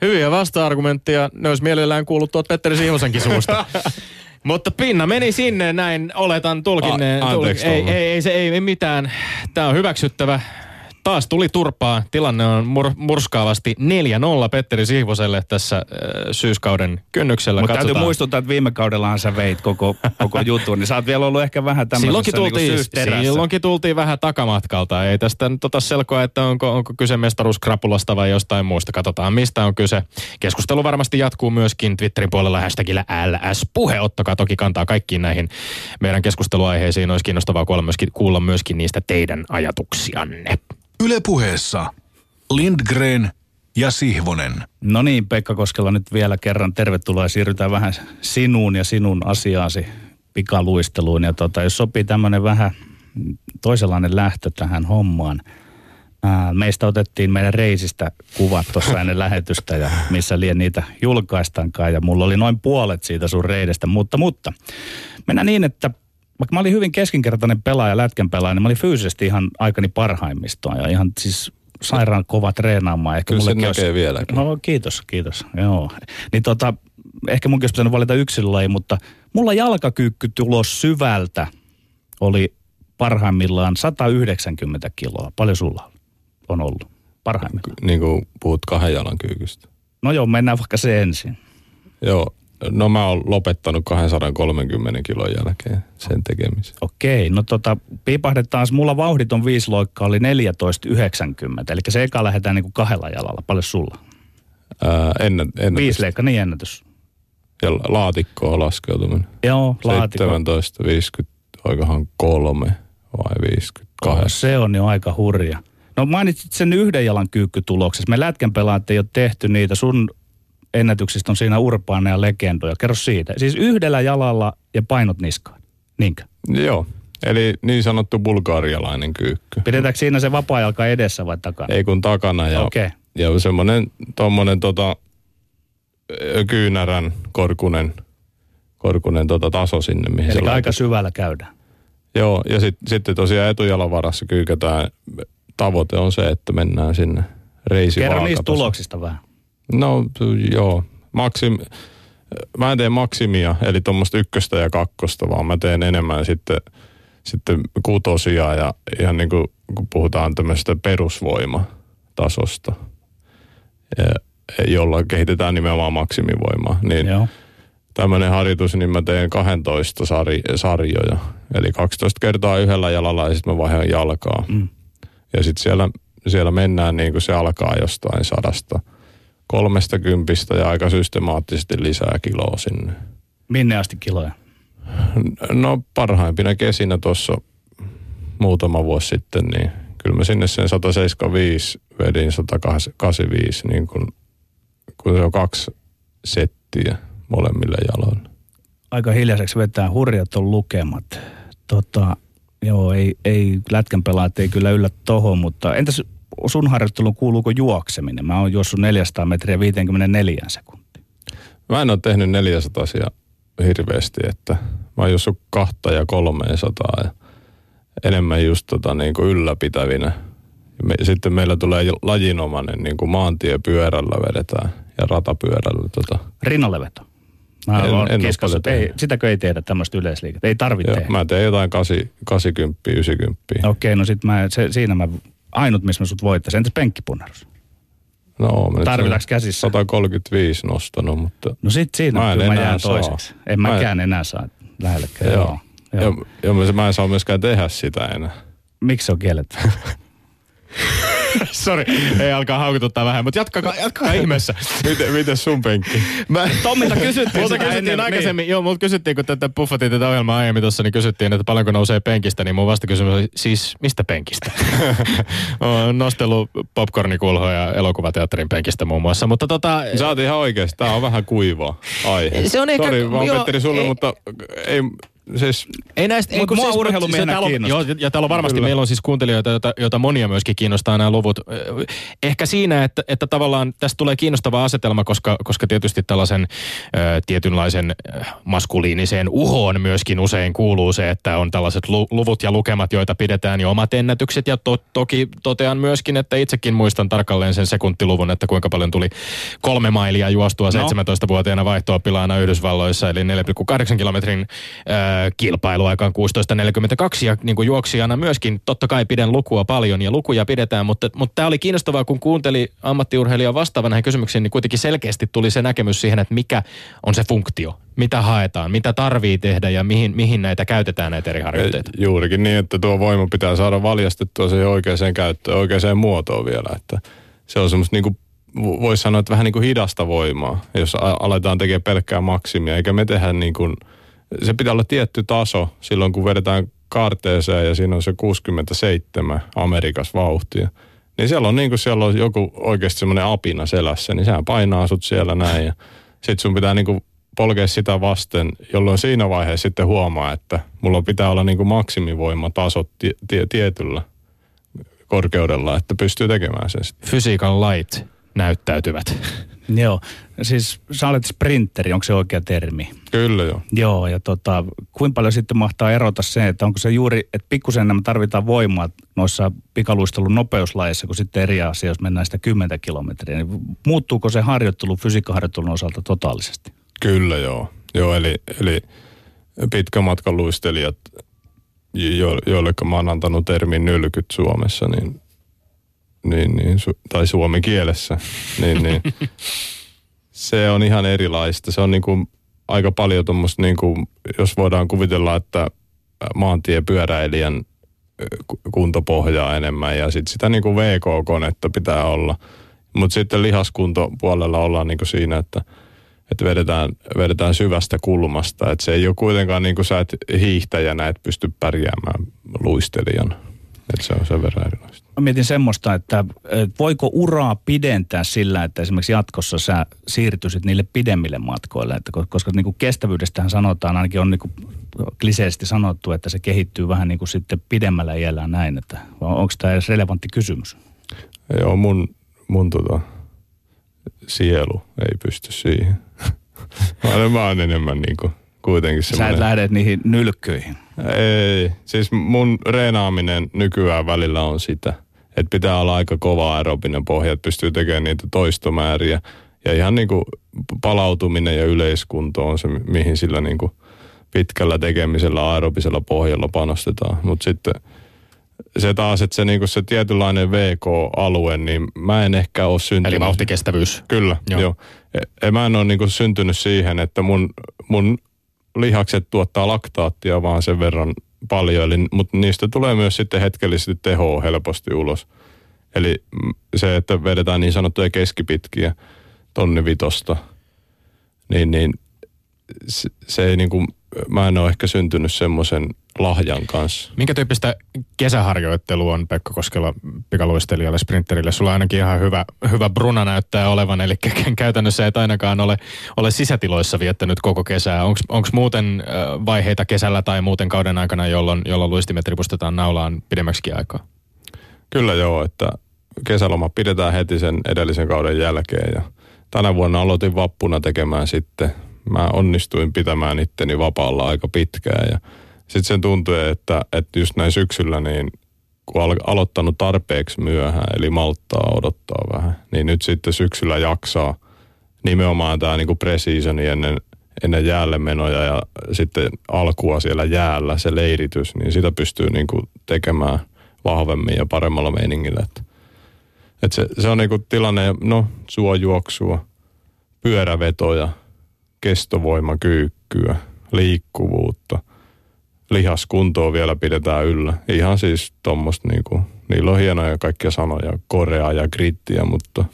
Speaker 1: Hyviä vasta-argumentteja, ne olisi mielellään kuullut tuolta Petteri Siivosenkin suusta. Mutta pinna meni sinne, näin oletan tulkinneen.
Speaker 2: A- anteeksi,
Speaker 1: ei,
Speaker 2: Tommi.
Speaker 1: ei, ei, se ei, ei mitään. Tämä on hyväksyttävä. Taas tuli turpaa. Tilanne on mur- murskaavasti 4-0 Petteri Sihvoselle tässä äh, syyskauden kynnyksellä.
Speaker 3: Mutta täytyy
Speaker 1: Katsotaan.
Speaker 3: muistuttaa, että viime kaudellahan sä veit koko, koko jutun, niin sä oot vielä ollut ehkä vähän tämmöisessä
Speaker 1: Silloinkin tultiin,
Speaker 3: niin
Speaker 1: silloinkin tultiin vähän takamatkalta. Ei tästä nyt ota selkoa, että onko, onko kyse mestaruuskrapulasta vai jostain muusta. Katsotaan, mistä on kyse. Keskustelu varmasti jatkuu myöskin Twitterin puolella hashtagillä LS-puhe. Ottakaa toki kantaa kaikkiin näihin meidän keskusteluaiheisiin. Olisi kiinnostavaa kuulla myöskin, kuulla myöskin niistä teidän ajatuksianne.
Speaker 5: Ylepuheessa Lindgren ja Sihvonen.
Speaker 3: No niin, Pekka Koskela nyt vielä kerran tervetuloa ja siirrytään vähän sinuun ja sinun asiaasi pikaluisteluun. Ja tota, jos sopii tämmöinen vähän toisenlainen lähtö tähän hommaan. Ää, meistä otettiin meidän reisistä kuvat tuossa ennen lähetystä ja missä lien niitä julkaistaankaan. Ja mulla oli noin puolet siitä sun reidestä. Mutta, mutta mennään niin, että vaikka mä olin hyvin keskinkertainen pelaaja, lätkän pelaaja, niin mä olin fyysisesti ihan aikani parhaimmistoa. Ja ihan siis sairaan kova treenaamaan. Ehkä
Speaker 2: Kyllä se
Speaker 3: mullekin
Speaker 2: näkee vieläkin.
Speaker 3: No kiitos, kiitos. Joo. Niin tota, ehkä munkin olisi pitänyt valita yksilölaji, mutta mulla jalkakyykkytulos syvältä oli parhaimmillaan 190 kiloa. Paljon sulla on ollut parhaimmillaan?
Speaker 2: Niin kuin puhut kahden jalan kyykystä.
Speaker 3: No joo, mennään vaikka se ensin.
Speaker 2: Joo, no mä oon lopettanut 230 kilon jälkeen sen tekemisen.
Speaker 3: Okei, no tota, piipahdetaan. Mulla vauhditon viisiloikka oli 14,90, eli se eka lähdetään niinku kahdella jalalla. Paljon sulla?
Speaker 2: Ää, ennen, ennen
Speaker 3: Viisileikka, niin ennätys.
Speaker 2: ja laatikkoon laskeutuminen.
Speaker 3: Joo, laatikko.
Speaker 2: 17, 50, oikohan kolme vai 52.
Speaker 3: Se on jo aika hurja. No mainitsit sen yhden jalan kyykkytuloksessa. Me lätkän pelaat ei ole tehty niitä. Sun ennätyksistä on siinä urbaana ja legendoja. Kerro siitä. Siis yhdellä jalalla ja painot niskaan. Niinkö?
Speaker 2: Joo, eli niin sanottu bulgarialainen kyykky.
Speaker 3: Pidetäänkö siinä se vapaa-jalka edessä vai takana?
Speaker 2: Ei kun takana ja,
Speaker 3: Okei.
Speaker 2: ja semmoinen tommonen tota, kyynärän korkunen, korkunen tota taso sinne, mihin
Speaker 3: Eli
Speaker 2: se
Speaker 3: aika syvällä käydään.
Speaker 2: Joo, ja sit, sitten tosiaan etujalan varassa kyykätään. Tavoite on se, että mennään sinne reisi
Speaker 3: Kerro niistä tuloksista vähän.
Speaker 2: No joo, maksim, mä en tee maksimia, eli tuommoista ykköstä ja kakkosta, vaan mä teen enemmän sitten, sitten kutosia ja ihan niin kuin kun puhutaan tämmöisestä perusvoimatasosta, ja, jolla kehitetään nimenomaan maksimivoimaa. Niin
Speaker 3: Joo.
Speaker 2: tämmöinen harjoitus, niin mä teen 12 sari, sarjoja. Eli 12 kertaa yhdellä jalalla ja sitten mä vaihdan jalkaa.
Speaker 3: Mm.
Speaker 2: Ja sitten siellä, siellä mennään niin kuin se alkaa jostain sadasta kolmesta kympistä ja aika systemaattisesti lisää kiloa sinne.
Speaker 3: Minne asti kiloja?
Speaker 2: No parhaimpina kesinä tuossa muutama vuosi sitten, niin kyllä mä sinne sen 175 vedin 185, niin kun, kun se on kaksi settiä molemmille jaloille.
Speaker 3: Aika hiljaiseksi vetää hurjat on lukemat. Tota, joo, ei, ei lätkän pelaat ei kyllä yllä tohon, mutta entäs sun harjoitteluun kuuluuko juokseminen? Mä oon juossut 400 metriä 54 sekuntia.
Speaker 2: Mä en ole tehnyt 400 hirveästi, että mä oon juossut kahta ja 300 ja enemmän just tota niin kuin ylläpitävinä. Me, sitten meillä tulee lajinomainen niin kuin maantiepyörällä vedetään ja ratapyörällä tota.
Speaker 3: Rinnalleveto. Mä
Speaker 2: En- en oo
Speaker 3: kiskassa, ei, sitäkö ei tehdä tämmöistä yleisliikettä? Ei tarvitse
Speaker 2: Joo,
Speaker 3: tehdä.
Speaker 2: mä teen jotain 8, 80, 90.
Speaker 3: Okei, no sit mä, se, siinä mä, ainut missä mä sut voittaisin. Entäs penkkipunnerus?
Speaker 2: No, mä
Speaker 3: Tarvitaanko käsissä?
Speaker 2: 135 nostanut, mutta
Speaker 3: No sit siinä
Speaker 2: Mä en
Speaker 3: kyllä mä jään
Speaker 2: saa.
Speaker 3: toiseksi. En
Speaker 2: Mä en-
Speaker 3: mäkään enää saa lähellekään.
Speaker 2: Joo.
Speaker 3: Joo. Joo.
Speaker 2: mä, mä en saa myöskään tehdä sitä enää.
Speaker 3: Miksi se on kielletty?
Speaker 1: Sori, ei alkaa haukututtaa vähän, mutta jatkakaa, jatkakaa ihmeessä.
Speaker 2: Miten, miten sun penkki?
Speaker 1: Mä,
Speaker 3: Tommilta kysyttiin
Speaker 1: Multa
Speaker 3: sitä
Speaker 1: kysyttiin
Speaker 3: ennen,
Speaker 1: aikaisemmin, niin. joo, multa kysyttiin, kun tätä puffattiin tätä ohjelmaa aiemmin tuossa, niin kysyttiin, että paljonko nousee penkistä, niin mun vastakysymys oli, siis mistä penkistä? Oon nostellut popcornikulhoja elokuvateatterin penkistä muun muassa, mutta tota...
Speaker 2: Sä oot ihan oikeesti, tää on vähän kuivaa aihe.
Speaker 1: Se on ehkä-
Speaker 2: Sori vaan
Speaker 1: joo,
Speaker 2: Petteri sulle,
Speaker 1: ei-
Speaker 2: mutta ei, siis
Speaker 1: Ei näistä, ei kun
Speaker 3: mua
Speaker 1: siis,
Speaker 3: urheilumiehenä
Speaker 1: täällä on,
Speaker 3: kiinnostaa.
Speaker 1: joo, ja täällä on varmasti,
Speaker 2: Kyllä.
Speaker 1: meillä on siis kuuntelijoita, joita, joita monia myöskin kiinnostaa nämä luvut. Ehkä siinä, että, että tavallaan tästä tulee kiinnostava asetelma, koska, koska tietysti tällaisen ö, tietynlaisen maskuliiniseen uhoon myöskin usein kuuluu se, että on tällaiset lu, luvut ja lukemat, joita pidetään jo omat ennätykset. Ja to, toki totean myöskin, että itsekin muistan tarkalleen sen sekuntiluvun, että kuinka paljon tuli kolme mailia juostua
Speaker 3: No.
Speaker 1: 17-vuotiaana vaihto-oppilaana Yhdysvalloissa, eli 4,8 kilometrin ö, kilpailuaikaan 16.42 ja niin kuin juoksijana myöskin totta kai pidän lukua paljon ja lukuja pidetään, mutta, mutta tämä oli kiinnostavaa, kun kuunteli ammattiurheilijan vastaava näihin kysymyksiin, niin kuitenkin selkeästi tuli se näkemys siihen, että mikä on se funktio, mitä haetaan, mitä tarvii tehdä ja mihin, mihin näitä käytetään näitä eri harjoitteita.
Speaker 2: juurikin niin, että tuo voima pitää saada valjastettua siihen oikeaan käyttöön, oikeaan muotoon vielä. Että se on semmoista niinku, voisi sanoa, että vähän niin kuin hidasta voimaa, jos aletaan tekemään pelkkää maksimia, eikä me tehdä niin kuin, se pitää olla tietty taso silloin, kun vedetään kaarteeseen ja siinä on se 67 Amerikas vauhtia. Niin siellä on niin kuin siellä on joku oikeasti semmoinen apina selässä, niin sehän painaa sut siellä näin ja sit sun pitää niin kuin polkea sitä vasten, jolloin siinä vaiheessa sitten huomaa, että mulla pitää olla niin kuin maksimivoimatasot tie, tie, tietyllä korkeudella, että pystyy tekemään sen sitten.
Speaker 1: Fysiikan lait näyttäytyvät.
Speaker 3: Joo, siis sä olet sprinteri, onko se oikea termi?
Speaker 2: Kyllä joo.
Speaker 3: Joo, ja tota, kuinka paljon sitten mahtaa erota se, että onko se juuri, että pikkusen enemmän tarvitaan voimaa noissa pikaluistelun nopeuslajeissa, kun sitten eri asia, jos mennään sitä 10 kilometriä, niin muuttuuko se harjoittelu fysiikkaharjoittelun osalta totaalisesti?
Speaker 2: Kyllä joo. Joo, eli, eli pitkän matkan luistelijat, jo, joille mä oon antanut termin nylkyt Suomessa, niin, niin, niin su, tai suomen kielessä, niin, niin se on ihan erilaista. Se on niin kuin aika paljon tuommoista, niin jos voidaan kuvitella, että maantiepyöräilijän kuntopohjaa enemmän ja sitten sitä niin kuin VK-konetta pitää olla. Mutta sitten lihaskuntopuolella ollaan niin kuin siinä, että – että vedetään, vedetään syvästä kulmasta. Että se ei ole kuitenkaan niin kuin sä et hiihtäjänä et pysty pärjäämään luistelijana. Että se on sen verran erilaista.
Speaker 3: Mä mietin semmoista, että voiko uraa pidentää sillä, että esimerkiksi jatkossa sä siirtyisit niille pidemmille matkoille, että koska niin kuin kestävyydestähän sanotaan, ainakin on niin kuin kliseisesti sanottu, että se kehittyy vähän niin kuin sitten pidemmällä iällä näin, että onko tämä edes relevantti kysymys?
Speaker 2: Joo, mun, mun tota, sielu ei pysty siihen. mä, olen, mä olen enemmän niin kuin kuitenkin semmoinen...
Speaker 3: Sä et lähde niihin nylkkyihin.
Speaker 2: Ei, siis mun reenaaminen nykyään välillä on sitä, että pitää olla aika kova aerobinen pohja, että pystyy tekemään niitä toistomääriä. Ja ihan niin kuin palautuminen ja yleiskunto on se, mihin sillä niin kuin pitkällä tekemisellä aerobisella pohjalla panostetaan. Mutta sitten se taas, että se, niinku se tietynlainen VK-alue, niin mä en ehkä ole syntynyt...
Speaker 1: Eli vauhtikestävyys.
Speaker 2: Kyllä, joo. joo. E, mä en ole niinku syntynyt siihen, että mun, mun lihakset tuottaa laktaattia vaan sen verran paljon, eli, mutta niistä tulee myös sitten hetkellisesti tehoa helposti ulos. Eli se, että vedetään niin sanottuja keskipitkiä tonni vitosta, niin, niin se, se ei niin kuin, mä en ole ehkä syntynyt semmoisen lahjan kanssa.
Speaker 1: Minkä tyyppistä kesäharjoittelua on Pekka Koskela pikaluistelijalle, sprinterille? Sulla ainakin ihan hyvä, hyvä bruna näyttää olevan, eli käytännössä et ainakaan ole, ole sisätiloissa viettänyt koko kesää. Onko muuten vaiheita kesällä tai muuten kauden aikana, jolloin, jolloin luistimet ripustetaan naulaan pidemmäksi aikaa?
Speaker 2: Kyllä joo, että kesäloma pidetään heti sen edellisen kauden jälkeen ja tänä vuonna aloitin vappuna tekemään sitten mä onnistuin pitämään itteni vapaalla aika pitkään ja sitten sen tuntui, että, että just näin syksyllä niin kun al- aloittanut tarpeeksi myöhään, eli malttaa odottaa vähän, niin nyt sitten syksyllä jaksaa nimenomaan tämä niinku pre-seasoni ennen, ennen jäälle menoja ja sitten alkua siellä jäällä, se leiritys, niin sitä pystyy niinku tekemään vahvemmin ja paremmalla meiningillä. Että, että se, se on niinku tilanne, no suojuoksua, pyörävetoja, kestovoimakyykkyä, liikkuvuutta, lihaskuntoa vielä pidetään yllä. Ihan siis tuommoista niinku, niillä on hienoja kaikkia sanoja, korea ja grittiä, mutta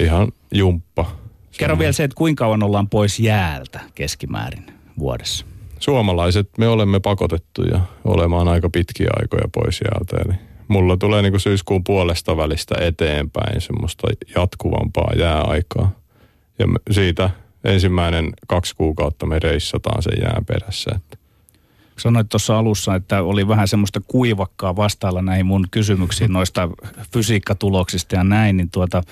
Speaker 2: ihan jumppa.
Speaker 3: Kerro vielä se, että kuinka kauan ollaan pois jäältä keskimäärin vuodessa?
Speaker 2: Suomalaiset me olemme pakotettuja olemaan aika pitkiä aikoja pois jäältä. Eli mulla tulee niinku syyskuun puolesta välistä eteenpäin semmoista jatkuvampaa jääaikaa. Ja siitä ensimmäinen kaksi kuukautta me reissataan sen jään perässä.
Speaker 3: Sanoit tuossa alussa, että oli vähän semmoista kuivakkaa vastailla näihin mun kysymyksiin noista fysiikkatuloksista ja näin, niin tuota,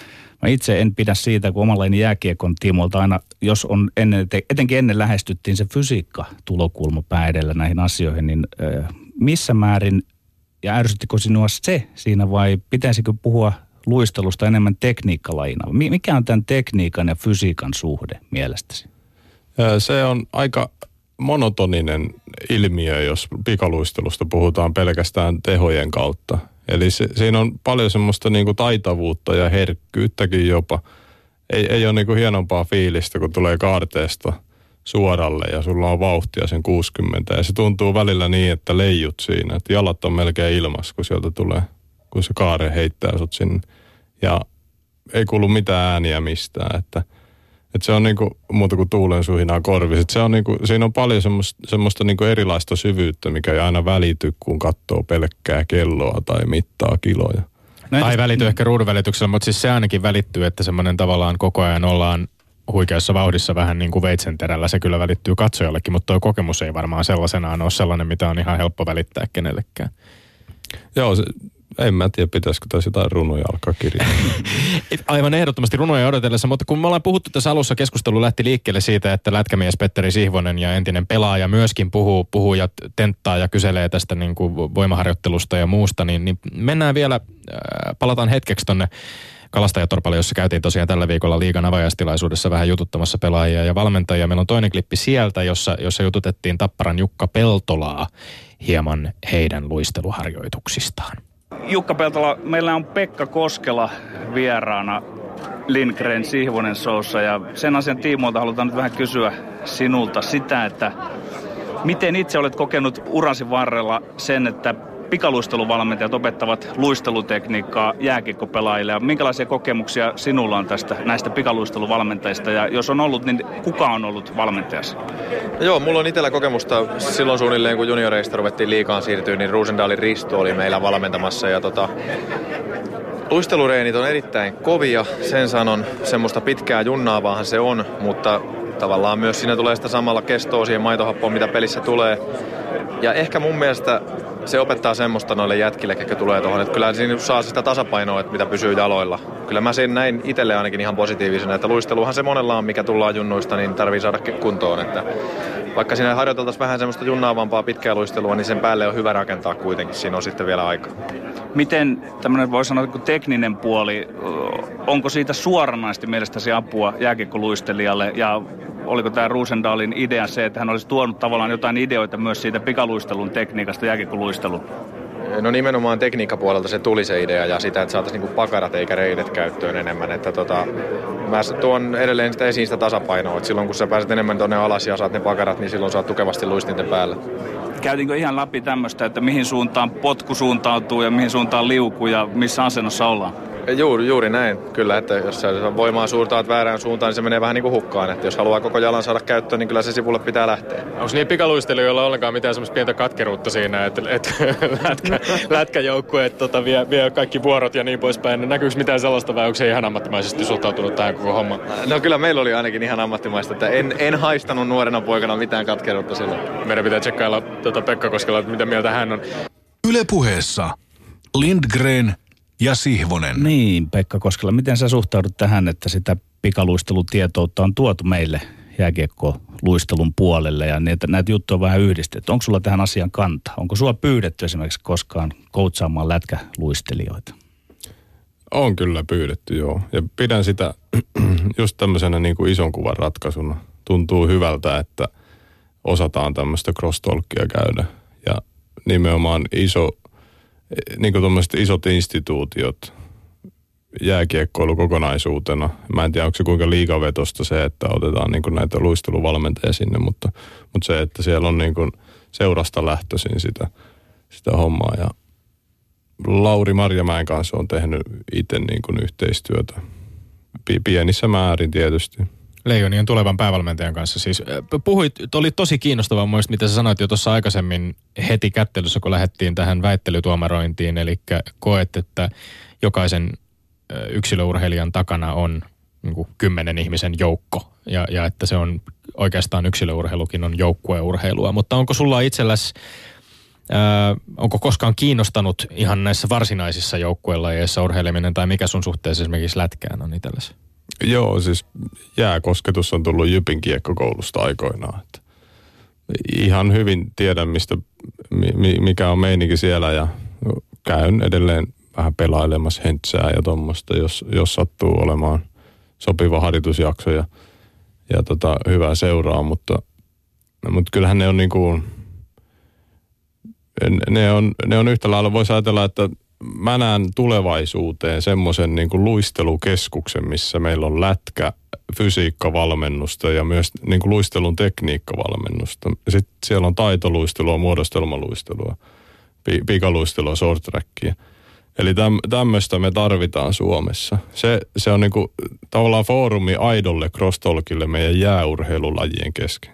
Speaker 3: mä itse en pidä siitä, kun omalla jääkiekon tiimolta aina, jos on ennen, etenkin ennen lähestyttiin se fysiikkatulokulma pää edellä näihin asioihin, niin missä määrin ja ärsyttikö sinua se siinä vai pitäisikö puhua luistelusta enemmän tekniikkalajina. Mikä on tämän tekniikan ja fysiikan suhde mielestäsi?
Speaker 2: Se on aika monotoninen ilmiö, jos pikaluistelusta puhutaan pelkästään tehojen kautta. Eli se, siinä on paljon semmoista niinku taitavuutta ja herkkyyttäkin jopa. Ei, ei ole niinku hienompaa fiilistä, kun tulee kaarteesta suoralle ja sulla on vauhtia sen 60. Ja se tuntuu välillä niin, että leijut siinä, että jalat on melkein ilmas, kun sieltä tulee, kun se kaare heittää sut sinne ja ei kuulu mitään ääniä mistään, että, että se on niinku muuta kuin tuulen suhinaa korvissa. Se on niinku, siinä on paljon semmoista, semmoista niinku erilaista syvyyttä, mikä ei aina välity, kun katsoo pelkkää kelloa tai mittaa kiloja.
Speaker 1: No tai välity ehkä ruudun välityksellä, mutta siis se ainakin välittyy, että semmoinen tavallaan koko ajan ollaan huikeassa vauhdissa vähän niin kuin veitsenterällä. Se kyllä välittyy katsojallekin, mutta tuo kokemus ei varmaan sellaisenaan ole sellainen, mitä on ihan helppo välittää kenellekään.
Speaker 2: Joo, se, en mä tiedä, pitäisikö tässä jotain runoja alkaa kirjoittaa.
Speaker 1: Aivan ehdottomasti runoja odotellessa, mutta kun me ollaan puhuttu tässä alussa, keskustelu lähti liikkeelle siitä, että lätkämies Petteri Sihvonen ja entinen pelaaja myöskin puhuu, puhuu ja tenttaa ja kyselee tästä niin kuin voimaharjoittelusta ja muusta, niin, niin mennään vielä, äh, palataan hetkeksi tonne Kalastajatorpalle, jossa käytiin tosiaan tällä viikolla liigan avajaistilaisuudessa vähän jututtamassa pelaajia ja valmentajia. Meillä on toinen klippi sieltä, jossa, jossa jututettiin Tapparan Jukka Peltolaa hieman heidän luisteluharjoituksistaan.
Speaker 3: Jukka Peltola, meillä on Pekka Koskela vieraana Lindgren Sihvonen Soussa ja sen asian tiimoilta halutaan nyt vähän kysyä sinulta sitä, että miten itse olet kokenut urasi varrella sen, että pikaluisteluvalmentajat opettavat luistelutekniikkaa jääkikkopelaajille ja minkälaisia kokemuksia sinulla on tästä näistä pikaluisteluvalmentajista ja jos on ollut, niin kuka on ollut valmentajassa?
Speaker 6: Joo, mulla on itsellä kokemusta silloin suunnilleen, kun junioreista ruvettiin liikaan siirtyä, niin Ruusendaalin Risto oli meillä valmentamassa ja tota, Luistelureenit on erittäin kovia, sen sanon, semmoista pitkää junnaavaahan se on, mutta tavallaan myös siinä tulee sitä samalla kestoa siihen maitohappoon, mitä pelissä tulee. Ja ehkä mun mielestä se opettaa semmoista noille jätkille, jotka tulee tuohon, että kyllä siinä saa sitä tasapainoa, että mitä pysyy jaloilla. Kyllä mä sen näin itselle ainakin ihan positiivisena, että luisteluhan se monella on, mikä tullaan junnuista, niin tarvii saada kuntoon. Että vaikka siinä harjoiteltaisiin vähän semmoista junnaavampaa pitkää luistelua, niin sen päälle on hyvä rakentaa kuitenkin. Siinä on sitten vielä aika.
Speaker 3: Miten tämmöinen voi sanoa kuin tekninen puoli, onko siitä suoranaisesti mielestäsi apua jääkiekkoluistelijalle ja oliko tämä Ruusendalin idea se, että hän olisi tuonut tavallaan jotain ideoita myös siitä pikaluistelun tekniikasta jääkiekkoluisteluun?
Speaker 6: No nimenomaan tekniikkapuolelta se tuli se idea ja sitä, että saataisiin niinku pakarat eikä reidet käyttöön enemmän. Että tota, mä tuon edelleen sitä esiin sitä tasapainoa, että silloin kun sä pääset enemmän tuonne alas ja saat ne pakarat, niin silloin saat tukevasti luistinten päällä.
Speaker 3: Käytiinkö ihan läpi tämmöistä, että mihin suuntaan potku suuntautuu ja mihin suuntaan liukuu ja missä asennossa ollaan?
Speaker 6: Juuri, juuri näin, kyllä, että jos sä voimaa suurtaat väärään suuntaan, niin se menee vähän niin kuin hukkaan. Että jos haluaa koko jalan saada käyttöön, niin kyllä se sivulle pitää lähteä.
Speaker 1: Onko niin pikaluistelijoilla ollenkaan mitään semmoista pientä katkeruutta siinä, että, että lätkä, lätkäjoukkueet tota, vie, vie, kaikki vuorot ja niin poispäin. Näkyykö mitään sellaista vai onko se ihan ammattimaisesti suhtautunut tähän koko hommaan?
Speaker 6: No kyllä meillä oli ainakin ihan ammattimaista, että en, en haistanut nuorena poikana mitään katkeruutta silloin.
Speaker 1: Meidän pitää tsekkailla tuota Pekka Koskela, että mitä mieltä hän on.
Speaker 5: Ylepuheessa Lindgren ja Sihvonen.
Speaker 3: Niin, Pekka Koskela, miten sä suhtaudut tähän, että sitä pikaluistelutietoutta on tuotu meille jääkiekko-luistelun puolelle ja näitä, näitä juttuja on vähän yhdistetty. Onko sulla tähän asian kanta? Onko sulla pyydetty esimerkiksi koskaan koutsaamaan lätkäluistelijoita?
Speaker 2: On kyllä pyydetty, joo. Ja pidän sitä just tämmöisenä niin kuin ison kuvan ratkaisuna. Tuntuu hyvältä, että osataan tämmöistä cross käydä. Ja nimenomaan iso niin kuin isot instituutiot, jääkiekkoilu kokonaisuutena. Mä en tiedä, onko se kuinka liikavetosta se, että otetaan niin kuin näitä luisteluvalmentajia sinne, mutta, mutta se, että siellä on niin kuin seurasta lähtöisin sitä, sitä hommaa. Ja Lauri Marjamäen kanssa on tehnyt itse niin kuin yhteistyötä pienissä määrin tietysti.
Speaker 1: Leijonien tulevan päävalmentajan kanssa. Siis puhuit, oli tosi kiinnostavaa muista, mitä sä sanoit jo tuossa aikaisemmin heti kättelyssä, kun lähdettiin tähän väittelytuomarointiin. Eli koet, että jokaisen yksilöurheilijan takana on niin kuin kymmenen ihmisen joukko. Ja, ja että se on oikeastaan yksilöurheilukin on joukkueurheilua. Mutta onko sulla itselläsi Öö, onko koskaan kiinnostanut ihan näissä varsinaisissa joukkuelajeissa urheileminen tai mikä sun suhteessa esimerkiksi lätkään on itsellesi?
Speaker 2: Joo, siis jääkosketus on tullut Jypin kiekkokoulusta aikoinaan. Että ihan hyvin tiedän, mistä, mikä on meininki siellä ja käyn edelleen vähän pelailemassa hentsää ja tuommoista, jos, jos sattuu olemaan sopiva harjoitusjakso ja, ja tota, hyvää seuraa, mutta, mutta kyllähän ne on niin kuin, ne on, ne on yhtä lailla, voisi ajatella, että mä näen tulevaisuuteen semmoisen niin kuin luistelukeskuksen, missä meillä on lätkä, fysiikkavalmennusta ja myös niin kuin luistelun tekniikkavalmennusta. Sitten siellä on taitoluistelua, muodostelmaluistelua, pikaluistelua, short trackia. Eli täm, tämmöistä me tarvitaan Suomessa. Se, se on niinku tavallaan foorumi aidolle cross meidän jääurheilulajien kesken.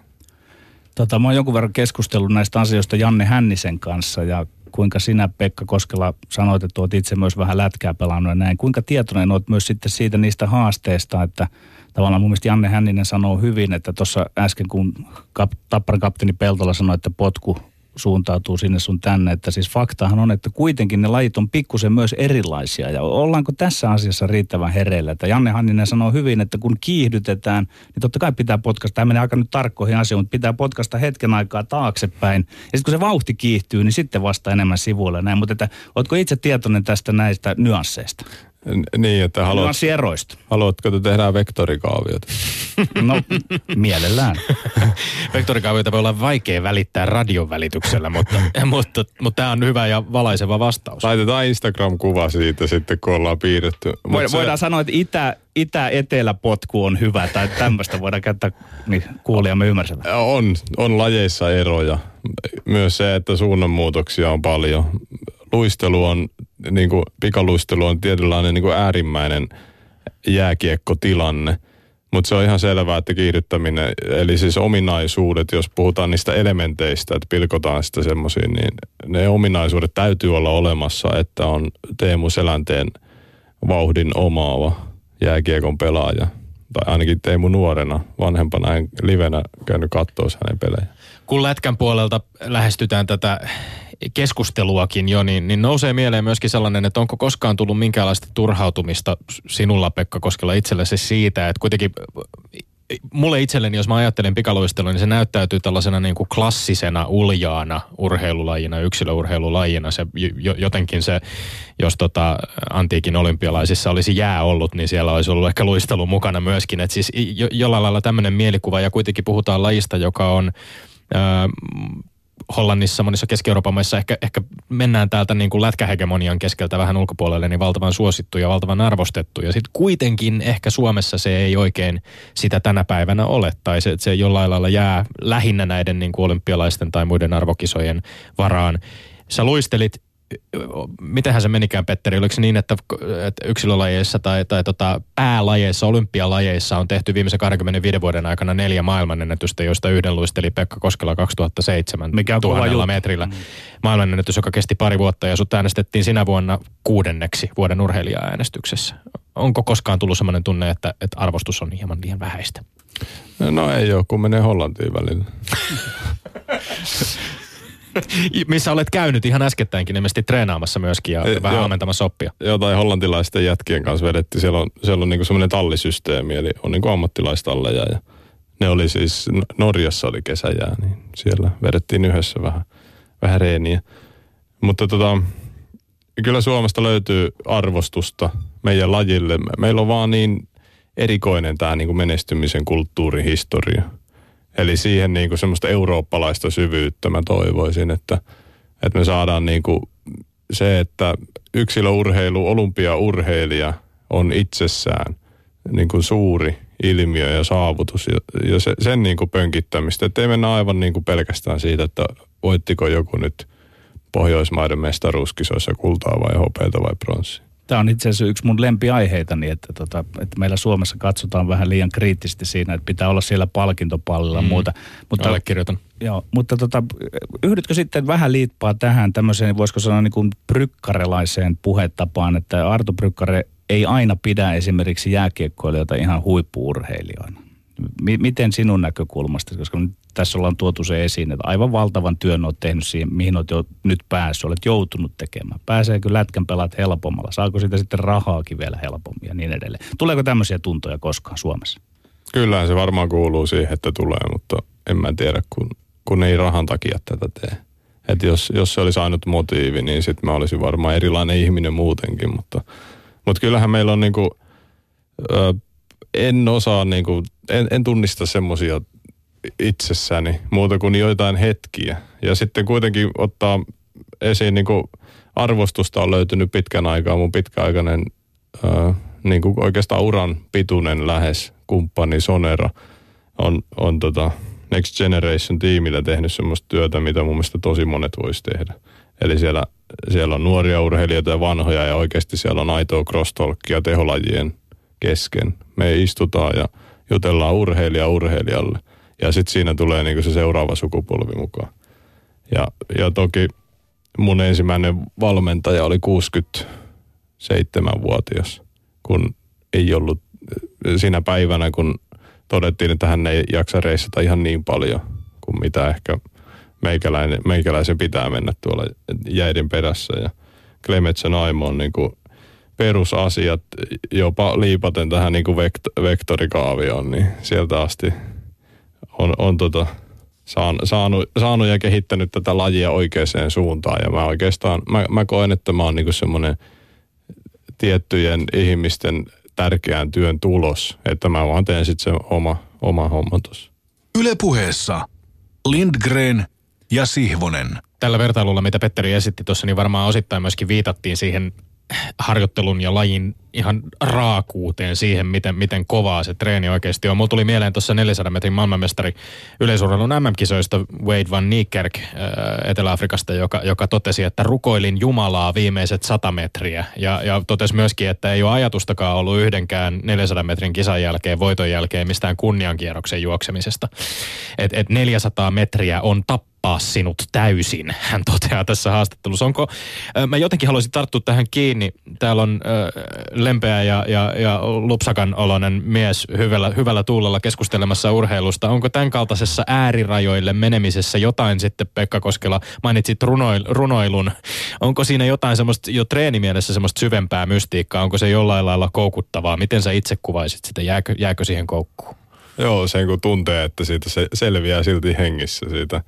Speaker 3: Tota, mä oon jonkun verran keskustellut näistä asioista Janne Hännisen kanssa ja kuinka sinä Pekka Koskela sanoit, että olet itse myös vähän lätkää pelannut ja näin. Kuinka tietoinen olet myös sitten siitä niistä haasteista, että tavallaan mun mielestä Janne Hänninen sanoo hyvin, että tuossa äsken kun kap, Tapparan kapteeni Peltola sanoi, että potku suuntautuu sinne sun tänne. Että siis faktahan on, että kuitenkin ne lajit on pikkusen myös erilaisia. Ja ollaanko tässä asiassa riittävän hereillä? Että Janne Hanninen sanoo hyvin, että kun kiihdytetään, niin totta kai pitää potkasta. Tämä menee aika nyt tarkkoihin asioihin, mutta pitää potkasta hetken aikaa taaksepäin. Ja sitten kun se vauhti kiihtyy, niin sitten vasta enemmän sivuille näin. Mutta että, ootko itse tietoinen tästä näistä nyansseista?
Speaker 2: Niin, että haluat,
Speaker 3: Nyanssieroista.
Speaker 2: haluatko, että tehdään vektorikaaviot?
Speaker 3: No, mielellään.
Speaker 1: Vektorikaavioita voi olla vaikea välittää radion välityksellä, mutta, mutta, mutta tämä on hyvä ja valaiseva vastaus.
Speaker 2: Laitetaan Instagram-kuva siitä sitten, kun ollaan piirretty. Mut
Speaker 3: Voi,
Speaker 2: se-
Speaker 3: voidaan sanoa, että itä, itä-etelä-potku on hyvä tai tämmöistä voidaan käyttää, niin kuulijamme ymmärsivät.
Speaker 2: On, on lajeissa eroja. Myös se, että suunnanmuutoksia on paljon. Luistelu on, niin kuin, pikaluistelu on tietynlainen niin kuin äärimmäinen jääkiekkotilanne. Mutta se on ihan selvää, että kiihdyttäminen, eli siis ominaisuudet, jos puhutaan niistä elementeistä, että pilkotaan sitä semmoisiin, niin ne ominaisuudet täytyy olla olemassa, että on Teemu Selänteen vauhdin omaava jääkiekon pelaaja. Tai ainakin Teemu nuorena, vanhempana, en livenä käynyt katsoa hänen pelejä.
Speaker 1: kun lätkän puolelta lähestytään tätä keskusteluakin jo, niin, niin nousee mieleen myöskin sellainen, että onko koskaan tullut minkäänlaista turhautumista sinulla, Pekka Koskela, itsellesi siitä, että kuitenkin mulle itselleni, jos mä ajattelen pikaluistelua, niin se näyttäytyy tällaisena niin kuin klassisena uljaana urheilulajina, yksilöurheilulajina. Se, jo, jotenkin se, jos tota antiikin olympialaisissa olisi jää ollut, niin siellä olisi ollut ehkä luistelu mukana myöskin. Et siis jo, jollain lailla tämmöinen mielikuva ja kuitenkin puhutaan lajista, joka on Hollannissa, monissa Keski-Euroopan maissa ehkä, ehkä mennään täältä niin kuin lätkähegemonian keskeltä vähän ulkopuolelle, niin valtavan suosittu ja valtavan arvostettu. Ja sitten kuitenkin ehkä Suomessa se ei oikein sitä tänä päivänä ole, tai se, se jollain lailla jää lähinnä näiden niin kuin olympialaisten tai muiden arvokisojen varaan. Sä luistelit mitenhän se menikään, Petteri? Oliko se niin, että, että yksilölajeissa tai, tai tota päälajeissa, olympialajeissa on tehty viimeisen 25 vuoden aikana neljä maailmanennätystä, joista yhden luisteli Pekka Koskela 2007
Speaker 3: Mikä
Speaker 1: tuhannella metrillä. Mm. Maailmanennätys, joka kesti pari vuotta ja sut äänestettiin sinä vuonna kuudenneksi vuoden urheilija-äänestyksessä. Onko koskaan tullut sellainen tunne, että, että arvostus on hieman liian vähäistä?
Speaker 2: No ei ole, kun menee Hollantiin välillä.
Speaker 1: Missä olet käynyt ihan äskettäinkin ilmeisesti treenaamassa myöskin ja
Speaker 2: Eh,
Speaker 1: vähän
Speaker 2: joo.
Speaker 1: ammentamassa oppia.
Speaker 2: Jotain hollantilaisten jätkien kanssa vedettiin. Siellä on, siellä on niinku semmoinen tallisysteemi, eli on niinku ammattilaistalleja. Ja ne oli siis, Norjassa oli kesäjää, niin siellä vedettiin yhdessä vähän, vähän reeniä. Mutta tota, kyllä Suomesta löytyy arvostusta meidän lajille. Meillä on vaan niin erikoinen tämä niinku menestymisen kulttuurihistoria. Eli siihen niinku semmoista eurooppalaista syvyyttä mä toivoisin, että, että me saadaan niinku se, että yksilöurheilu, olympiaurheilija on itsessään niin kuin suuri ilmiö ja saavutus ja, ja se, sen niin kuin pönkittämistä. Että ei mennä aivan niin kuin pelkästään siitä, että voittiko joku nyt Pohjoismaiden mestaruuskisoissa kultaa vai hopeita vai pronssia.
Speaker 3: Tämä on itse asiassa yksi mun lempiaiheitani, että, tota, että meillä Suomessa katsotaan vähän liian kriittisesti siinä, että pitää olla siellä palkintopallilla ja muuta. Mutta,
Speaker 1: Allekirjoitan.
Speaker 3: joo, mutta tota, yhdytkö sitten vähän liippaa tähän tämmöiseen, voisiko sanoa niin kuin brykkarelaiseen puhetapaan, että Arto Brykkare ei aina pidä esimerkiksi jääkiekkoilijoita ihan huippuurheilijoina. Miten sinun näkökulmasta, koska tässä ollaan tuotu se esiin, että aivan valtavan työn olet tehnyt siihen, mihin olet jo nyt päässyt, olet joutunut tekemään. Pääseekö lätkän pelaat helpommalla? Saako siitä sitten rahaakin vielä helpommin ja niin edelleen? Tuleeko tämmöisiä tuntoja koskaan Suomessa?
Speaker 2: Kyllähän se varmaan kuuluu siihen, että tulee, mutta en mä tiedä, kun, kun ei rahan takia tätä tee. Et jos, jos se olisi ainut motiivi, niin sitten mä olisin varmaan erilainen ihminen muutenkin, mutta, mutta kyllähän meillä on niinku, ö, en osaa niinku, en, en tunnista semmoisia itsessäni muuta kuin joitain hetkiä. Ja sitten kuitenkin ottaa esiin niinku, arvostusta on löytynyt pitkän aikaa. Mun pitkäaikainen ö, niin kuin oikeastaan uran pituinen lähes kumppani Sonera on, on tota Next Generation tiimillä tehnyt semmoista työtä, mitä mun mielestä tosi monet vois tehdä. Eli siellä, siellä on nuoria urheilijoita ja vanhoja ja oikeasti siellä on aitoa crosstalkia teholajien kesken. Me istutaan ja jutellaan urheilija urheilijalle. Ja sitten siinä tulee niinku se seuraava sukupolvi mukaan. Ja, ja toki mun ensimmäinen valmentaja oli 67-vuotias, kun ei ollut siinä päivänä, kun todettiin, että hän ei jaksa reissata ihan niin paljon kuin mitä ehkä meikäläinen, meikäläisen pitää mennä tuolla jäiden perässä. Ja Klemetsen Aimo on niin kuin perusasiat jopa liipaten tähän niin kuin vekt- vektorikaavioon, niin sieltä asti on, on tota, saan, saanut, saanut ja kehittänyt tätä lajia oikeaan suuntaan. Ja mä oikeastaan, mä, mä koen, että mä oon niin semmoinen tiettyjen ihmisten tärkeän työn tulos, että mä vaan teen sitten se oma, oma homma tuossa.
Speaker 5: Ylepuheessa Lindgren ja Sihvonen.
Speaker 1: Tällä vertailulla, mitä Petteri esitti tuossa, niin varmaan osittain myöskin viitattiin siihen harjoittelun ja lajin ihan raakuuteen siihen, miten, miten kovaa se treeni oikeasti on. Mulla tuli mieleen tuossa 400 metrin maailmanmestari yleisurheilun MM-kisoista Wade Van Niekerk äh, Etelä-Afrikasta, joka, joka totesi, että rukoilin Jumalaa viimeiset 100 metriä. Ja, ja totesi myöskin, että ei ole ajatustakaan ollut yhdenkään 400 metrin kisan jälkeen, voiton jälkeen mistään kunniankierroksen juoksemisesta. Et, et 400 metriä on tap tappaa sinut täysin, hän toteaa tässä haastattelussa. Onko, mä jotenkin haluaisin tarttua tähän kiinni. Täällä on äh, lempeä ja, ja, ja lupsakan oloinen mies hyvällä, hyvällä tuulella keskustelemassa urheilusta. Onko tämän kaltaisessa äärirajoille menemisessä jotain sitten, Pekka Koskela, mainitsit runoil, runoilun. Onko siinä jotain semmoista jo treenimielessä semmoista syvempää mystiikkaa? Onko se jollain lailla koukuttavaa? Miten sä itse kuvaisit sitä? Jääkö, jääkö siihen koukkuun?
Speaker 2: Joo, sen kun tuntee, että siitä se selviää silti hengissä siitä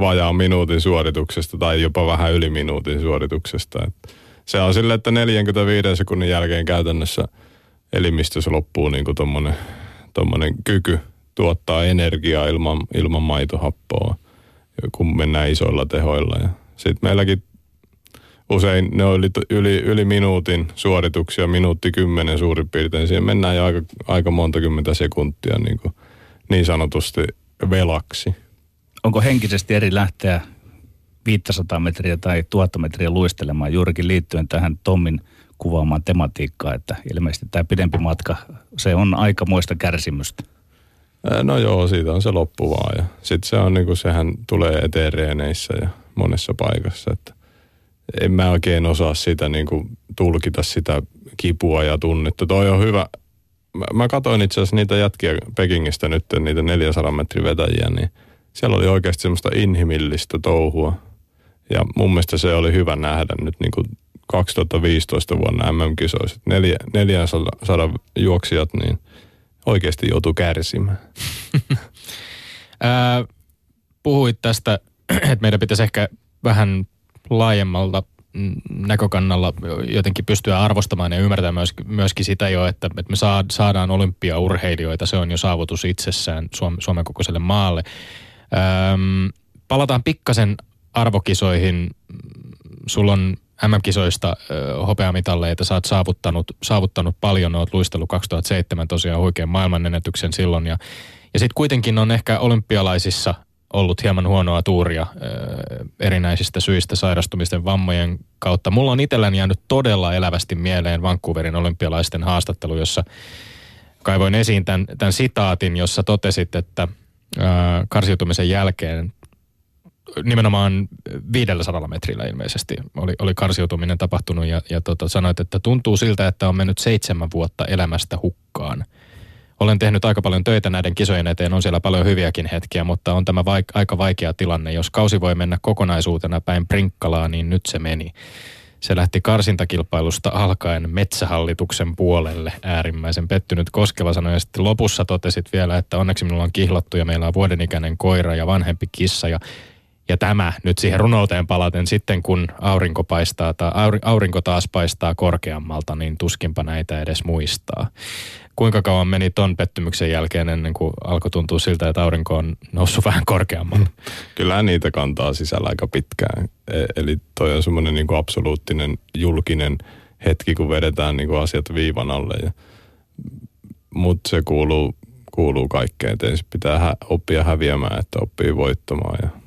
Speaker 2: vajaan minuutin suorituksesta tai jopa vähän yli minuutin suorituksesta. Et se on sille, että 45 sekunnin jälkeen käytännössä elimistössä loppuu niin tommonen, tommonen kyky tuottaa energiaa ilman, ilman maitohappoa, kun mennään isoilla tehoilla. Sitten meilläkin usein ne oli yli, yli minuutin suorituksia, minuutti kymmenen suurin piirtein. Siihen mennään jo aika, aika monta kymmentä sekuntia niin, kuin niin sanotusti velaksi
Speaker 3: onko henkisesti eri lähteä 500 metriä tai 1000 metriä luistelemaan juurikin liittyen tähän Tommin kuvaamaan tematiikkaan, että ilmeisesti tämä pidempi matka, se on aikamoista kärsimystä.
Speaker 2: No joo, siitä on se loppu vaan ja sitten se on niinku, sehän tulee eteen reeneissä ja monessa paikassa, että en mä oikein osaa sitä niinku tulkita sitä kipua ja tunnetta. Toi on hyvä, mä, mä katsoin itse asiassa niitä jätkiä Pekingistä nyt, niitä 400 metrin vetäjiä, niin – siellä oli oikeasti semmoista inhimillistä touhua. Ja mun mielestä se oli hyvä nähdä nyt niin kuin 2015 vuonna MM-kisoissa. Neljä, 400 juoksijat niin oikeasti joutuu kärsimään.
Speaker 1: puhuit tästä, että meidän pitäisi ehkä vähän laajemmalta näkökannalla jotenkin pystyä arvostamaan ja ymmärtämään myöskin, myöskin sitä jo, että, että me saadaan olympiaurheilijoita. Se on jo saavutus itsessään Suomen kokoiselle maalle. Öm, palataan pikkasen arvokisoihin. Sulla on MM-kisoista hopeamitalleita, sä oot saavuttanut, saavuttanut paljon, oot luistellut 2007 tosiaan huikean maailmanennätyksen silloin ja, ja sitten kuitenkin on ehkä olympialaisissa ollut hieman huonoa tuuria ö, erinäisistä syistä sairastumisten vammojen kautta. Mulla on itselläni jäänyt todella elävästi mieleen Vancouverin olympialaisten haastattelu, jossa kaivoin esiin tämän, tämän sitaatin, jossa totesit, että – karsiutumisen jälkeen nimenomaan 500 metrillä ilmeisesti oli, oli karsiutuminen tapahtunut ja, ja tota, sanoit, että tuntuu siltä, että on mennyt seitsemän vuotta elämästä hukkaan. Olen tehnyt aika paljon töitä näiden kisojen eteen, on siellä paljon hyviäkin hetkiä, mutta on tämä vaik- aika vaikea tilanne. Jos kausi voi mennä kokonaisuutena päin prinkkalaa, niin nyt se meni. Se lähti karsintakilpailusta alkaen metsähallituksen puolelle. Äärimmäisen pettynyt Koskela sanoi ja sitten lopussa totesit vielä, että onneksi minulla on kihlattu ja meillä on vuodenikäinen koira ja vanhempi kissa ja ja tämä nyt siihen runouteen palaten sitten, kun aurinko paistaa tai aurinko taas paistaa korkeammalta, niin tuskinpa näitä edes muistaa kuinka kauan meni ton pettymyksen jälkeen ennen kuin alkoi tuntua siltä, että aurinko on noussut vähän korkeammalle?
Speaker 2: Kyllä niitä kantaa sisällä aika pitkään. E- eli toi on semmoinen niin kuin absoluuttinen julkinen hetki, kun vedetään niin kuin asiat viivan alle. Ja, mutta se kuuluu, kuuluu kaikkeen. Ensin pitää oppia häviämään, että oppii voittamaan. Ja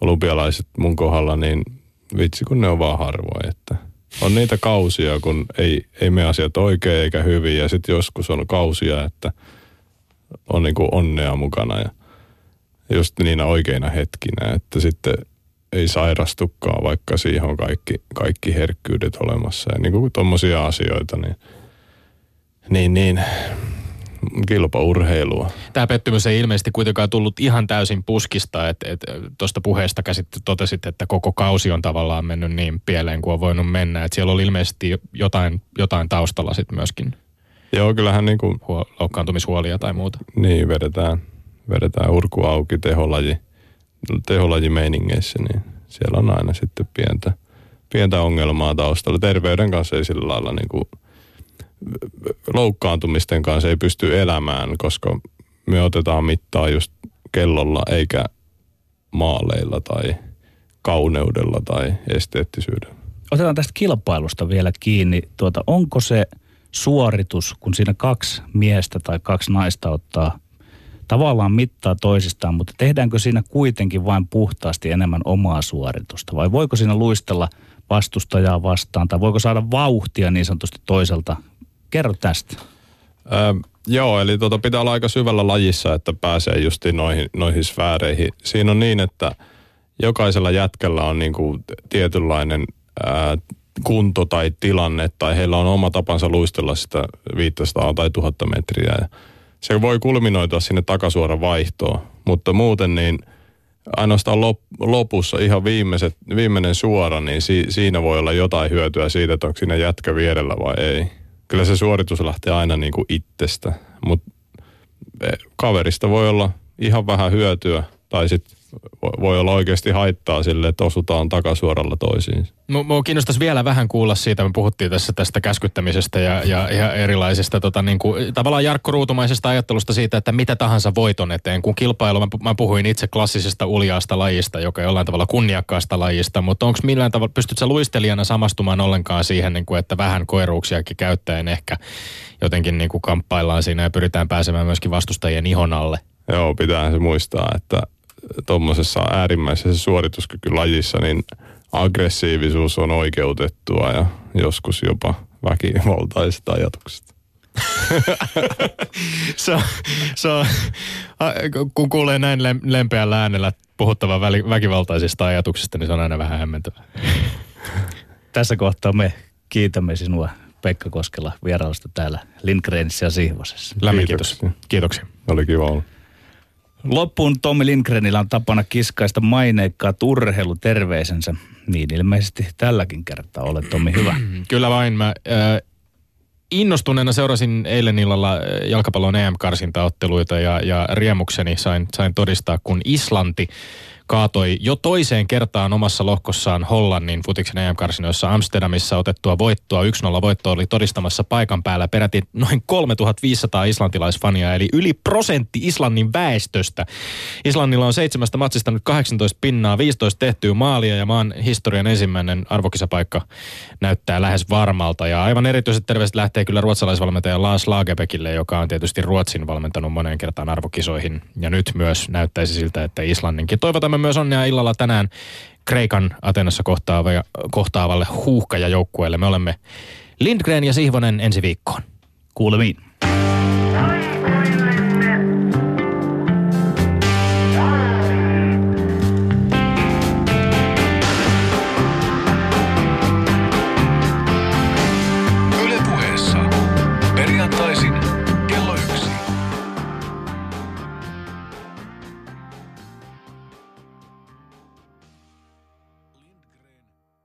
Speaker 2: olympialaiset mun kohdalla, niin vitsi kun ne on vaan harvoin, että – on niitä kausia, kun ei, ei me asiat oikein eikä hyvin ja sitten joskus on kausia, että on niinku onnea mukana ja just niinä oikeina hetkinä, että sitten ei sairastukaan, vaikka siihen on kaikki, kaikki herkkyydet olemassa. Ja niin kuin tuommoisia asioita, niin, niin, niin kilpaurheilua.
Speaker 1: Tämä pettymys ei ilmeisesti kuitenkaan tullut ihan täysin puskista, että et, tuosta puheesta käsitte totesit, että koko kausi on tavallaan mennyt niin pieleen kuin on voinut mennä. Että siellä oli ilmeisesti jotain, jotain taustalla sitten myöskin
Speaker 2: Joo, kyllähän niin kuin,
Speaker 1: huo, loukkaantumishuolia tai muuta.
Speaker 2: niin vedetään, vedetään urku auki teholaji, teholajimeiningeissä, niin siellä on aina sitten pientä, pientä ongelmaa taustalla. Terveyden kanssa ei sillä lailla niin kuin, loukkaantumisten kanssa ei pysty elämään, koska me otetaan mittaa just kellolla eikä maaleilla tai kauneudella tai esteettisyydellä.
Speaker 3: Otetaan tästä kilpailusta vielä kiinni. Tuota, onko se suoritus, kun siinä kaksi miestä tai kaksi naista ottaa tavallaan mittaa toisistaan, mutta tehdäänkö siinä kuitenkin vain puhtaasti enemmän omaa suoritusta? Vai voiko siinä luistella vastustajaa vastaan tai voiko saada vauhtia niin sanotusti toiselta? Kerro tästä.
Speaker 2: Öö, joo, eli tota pitää olla aika syvällä lajissa, että pääsee just noihin, noihin sfääreihin. Siinä on niin, että jokaisella jätkällä on niinku tietynlainen ää, kunto tai tilanne, tai heillä on oma tapansa luistella sitä 500 tai 1000 metriä. Ja se voi kulminoitua sinne takasuoran vaihtoon, mutta muuten niin ainoastaan lop, lopussa ihan viimeiset, viimeinen suora, niin si, siinä voi olla jotain hyötyä siitä, että onko siinä jätkä vierellä vai ei. Kyllä se suoritus lähtee aina niin kuin itsestä, mutta kaverista voi olla ihan vähän hyötyä, tai sitten voi olla oikeasti haittaa sille, että osutaan takasuoralla toisiin.
Speaker 1: Mua kiinnostaisi vielä vähän kuulla siitä, me puhuttiin tässä tästä käskyttämisestä ja, ja, ja erilaisista tota, niin kuin, tavallaan Jarkko Ruutumaisesta ajattelusta siitä, että mitä tahansa voiton eteen. Kun kilpailu, mä, mä puhuin itse klassisesta uljaasta lajista, joka jollain tavalla kunniakkaasta lajista, mutta onko millään tavalla, pystytkö luistelijana samastumaan ollenkaan siihen, niin kuin, että vähän koiruuksiakin käyttäen ehkä jotenkin niin kuin kamppaillaan siinä ja pyritään pääsemään myöskin vastustajien ihon alle?
Speaker 2: Joo, pitää se muistaa, että tuommoisessa äärimmäisessä suorituskykylajissa, niin aggressiivisuus on oikeutettua ja joskus jopa väkivaltaisista ajatuksista.
Speaker 1: se on, se on, kun kuulee näin lempeällä äänellä puhuttavan väkivaltaisista ajatuksista, niin se on aina vähän hämmentävää.
Speaker 3: Tässä kohtaa me kiitämme sinua Pekka Koskela vierailusta täällä Lindgrenissä ja Sihvosessa.
Speaker 1: Lämmin kiitos. Kiitoksia.
Speaker 2: Oli kiva olla.
Speaker 3: Loppuun Tommi Lindgrenillä on tapana kiskaista maineikkaa terveisensä. Niin ilmeisesti tälläkin kertaa olet Tommi hyvä.
Speaker 1: Kyllä vain. Mä äh, innostuneena seurasin eilen illalla jalkapallon EM-karsintaotteluita ja, ja riemukseni sain, sain todistaa, kun Islanti kaatoi jo toiseen kertaan omassa lohkossaan Hollannin futiksen EM-karsinoissa Amsterdamissa otettua voittoa. 1-0 voitto oli todistamassa paikan päällä peräti noin 3500 islantilaisfania, eli yli prosentti Islannin väestöstä. Islannilla on seitsemästä matsista nyt 18 pinnaa, 15 tehtyä maalia ja maan historian ensimmäinen arvokisapaikka näyttää lähes varmalta. Ja aivan erityiset terveiset lähtee kyllä ruotsalaisvalmentaja Lars Lagerbäckille, joka on tietysti Ruotsin valmentanut moneen kertaan arvokisoihin. Ja nyt myös näyttäisi siltä, että Islanninkin. Toivotamme myös onnea illalla tänään Kreikan Atenassa kohtaavalle huuhkajajoukkueelle. Me olemme Lindgren ja Sihvonen ensi viikkoon.
Speaker 3: Kuulemiin.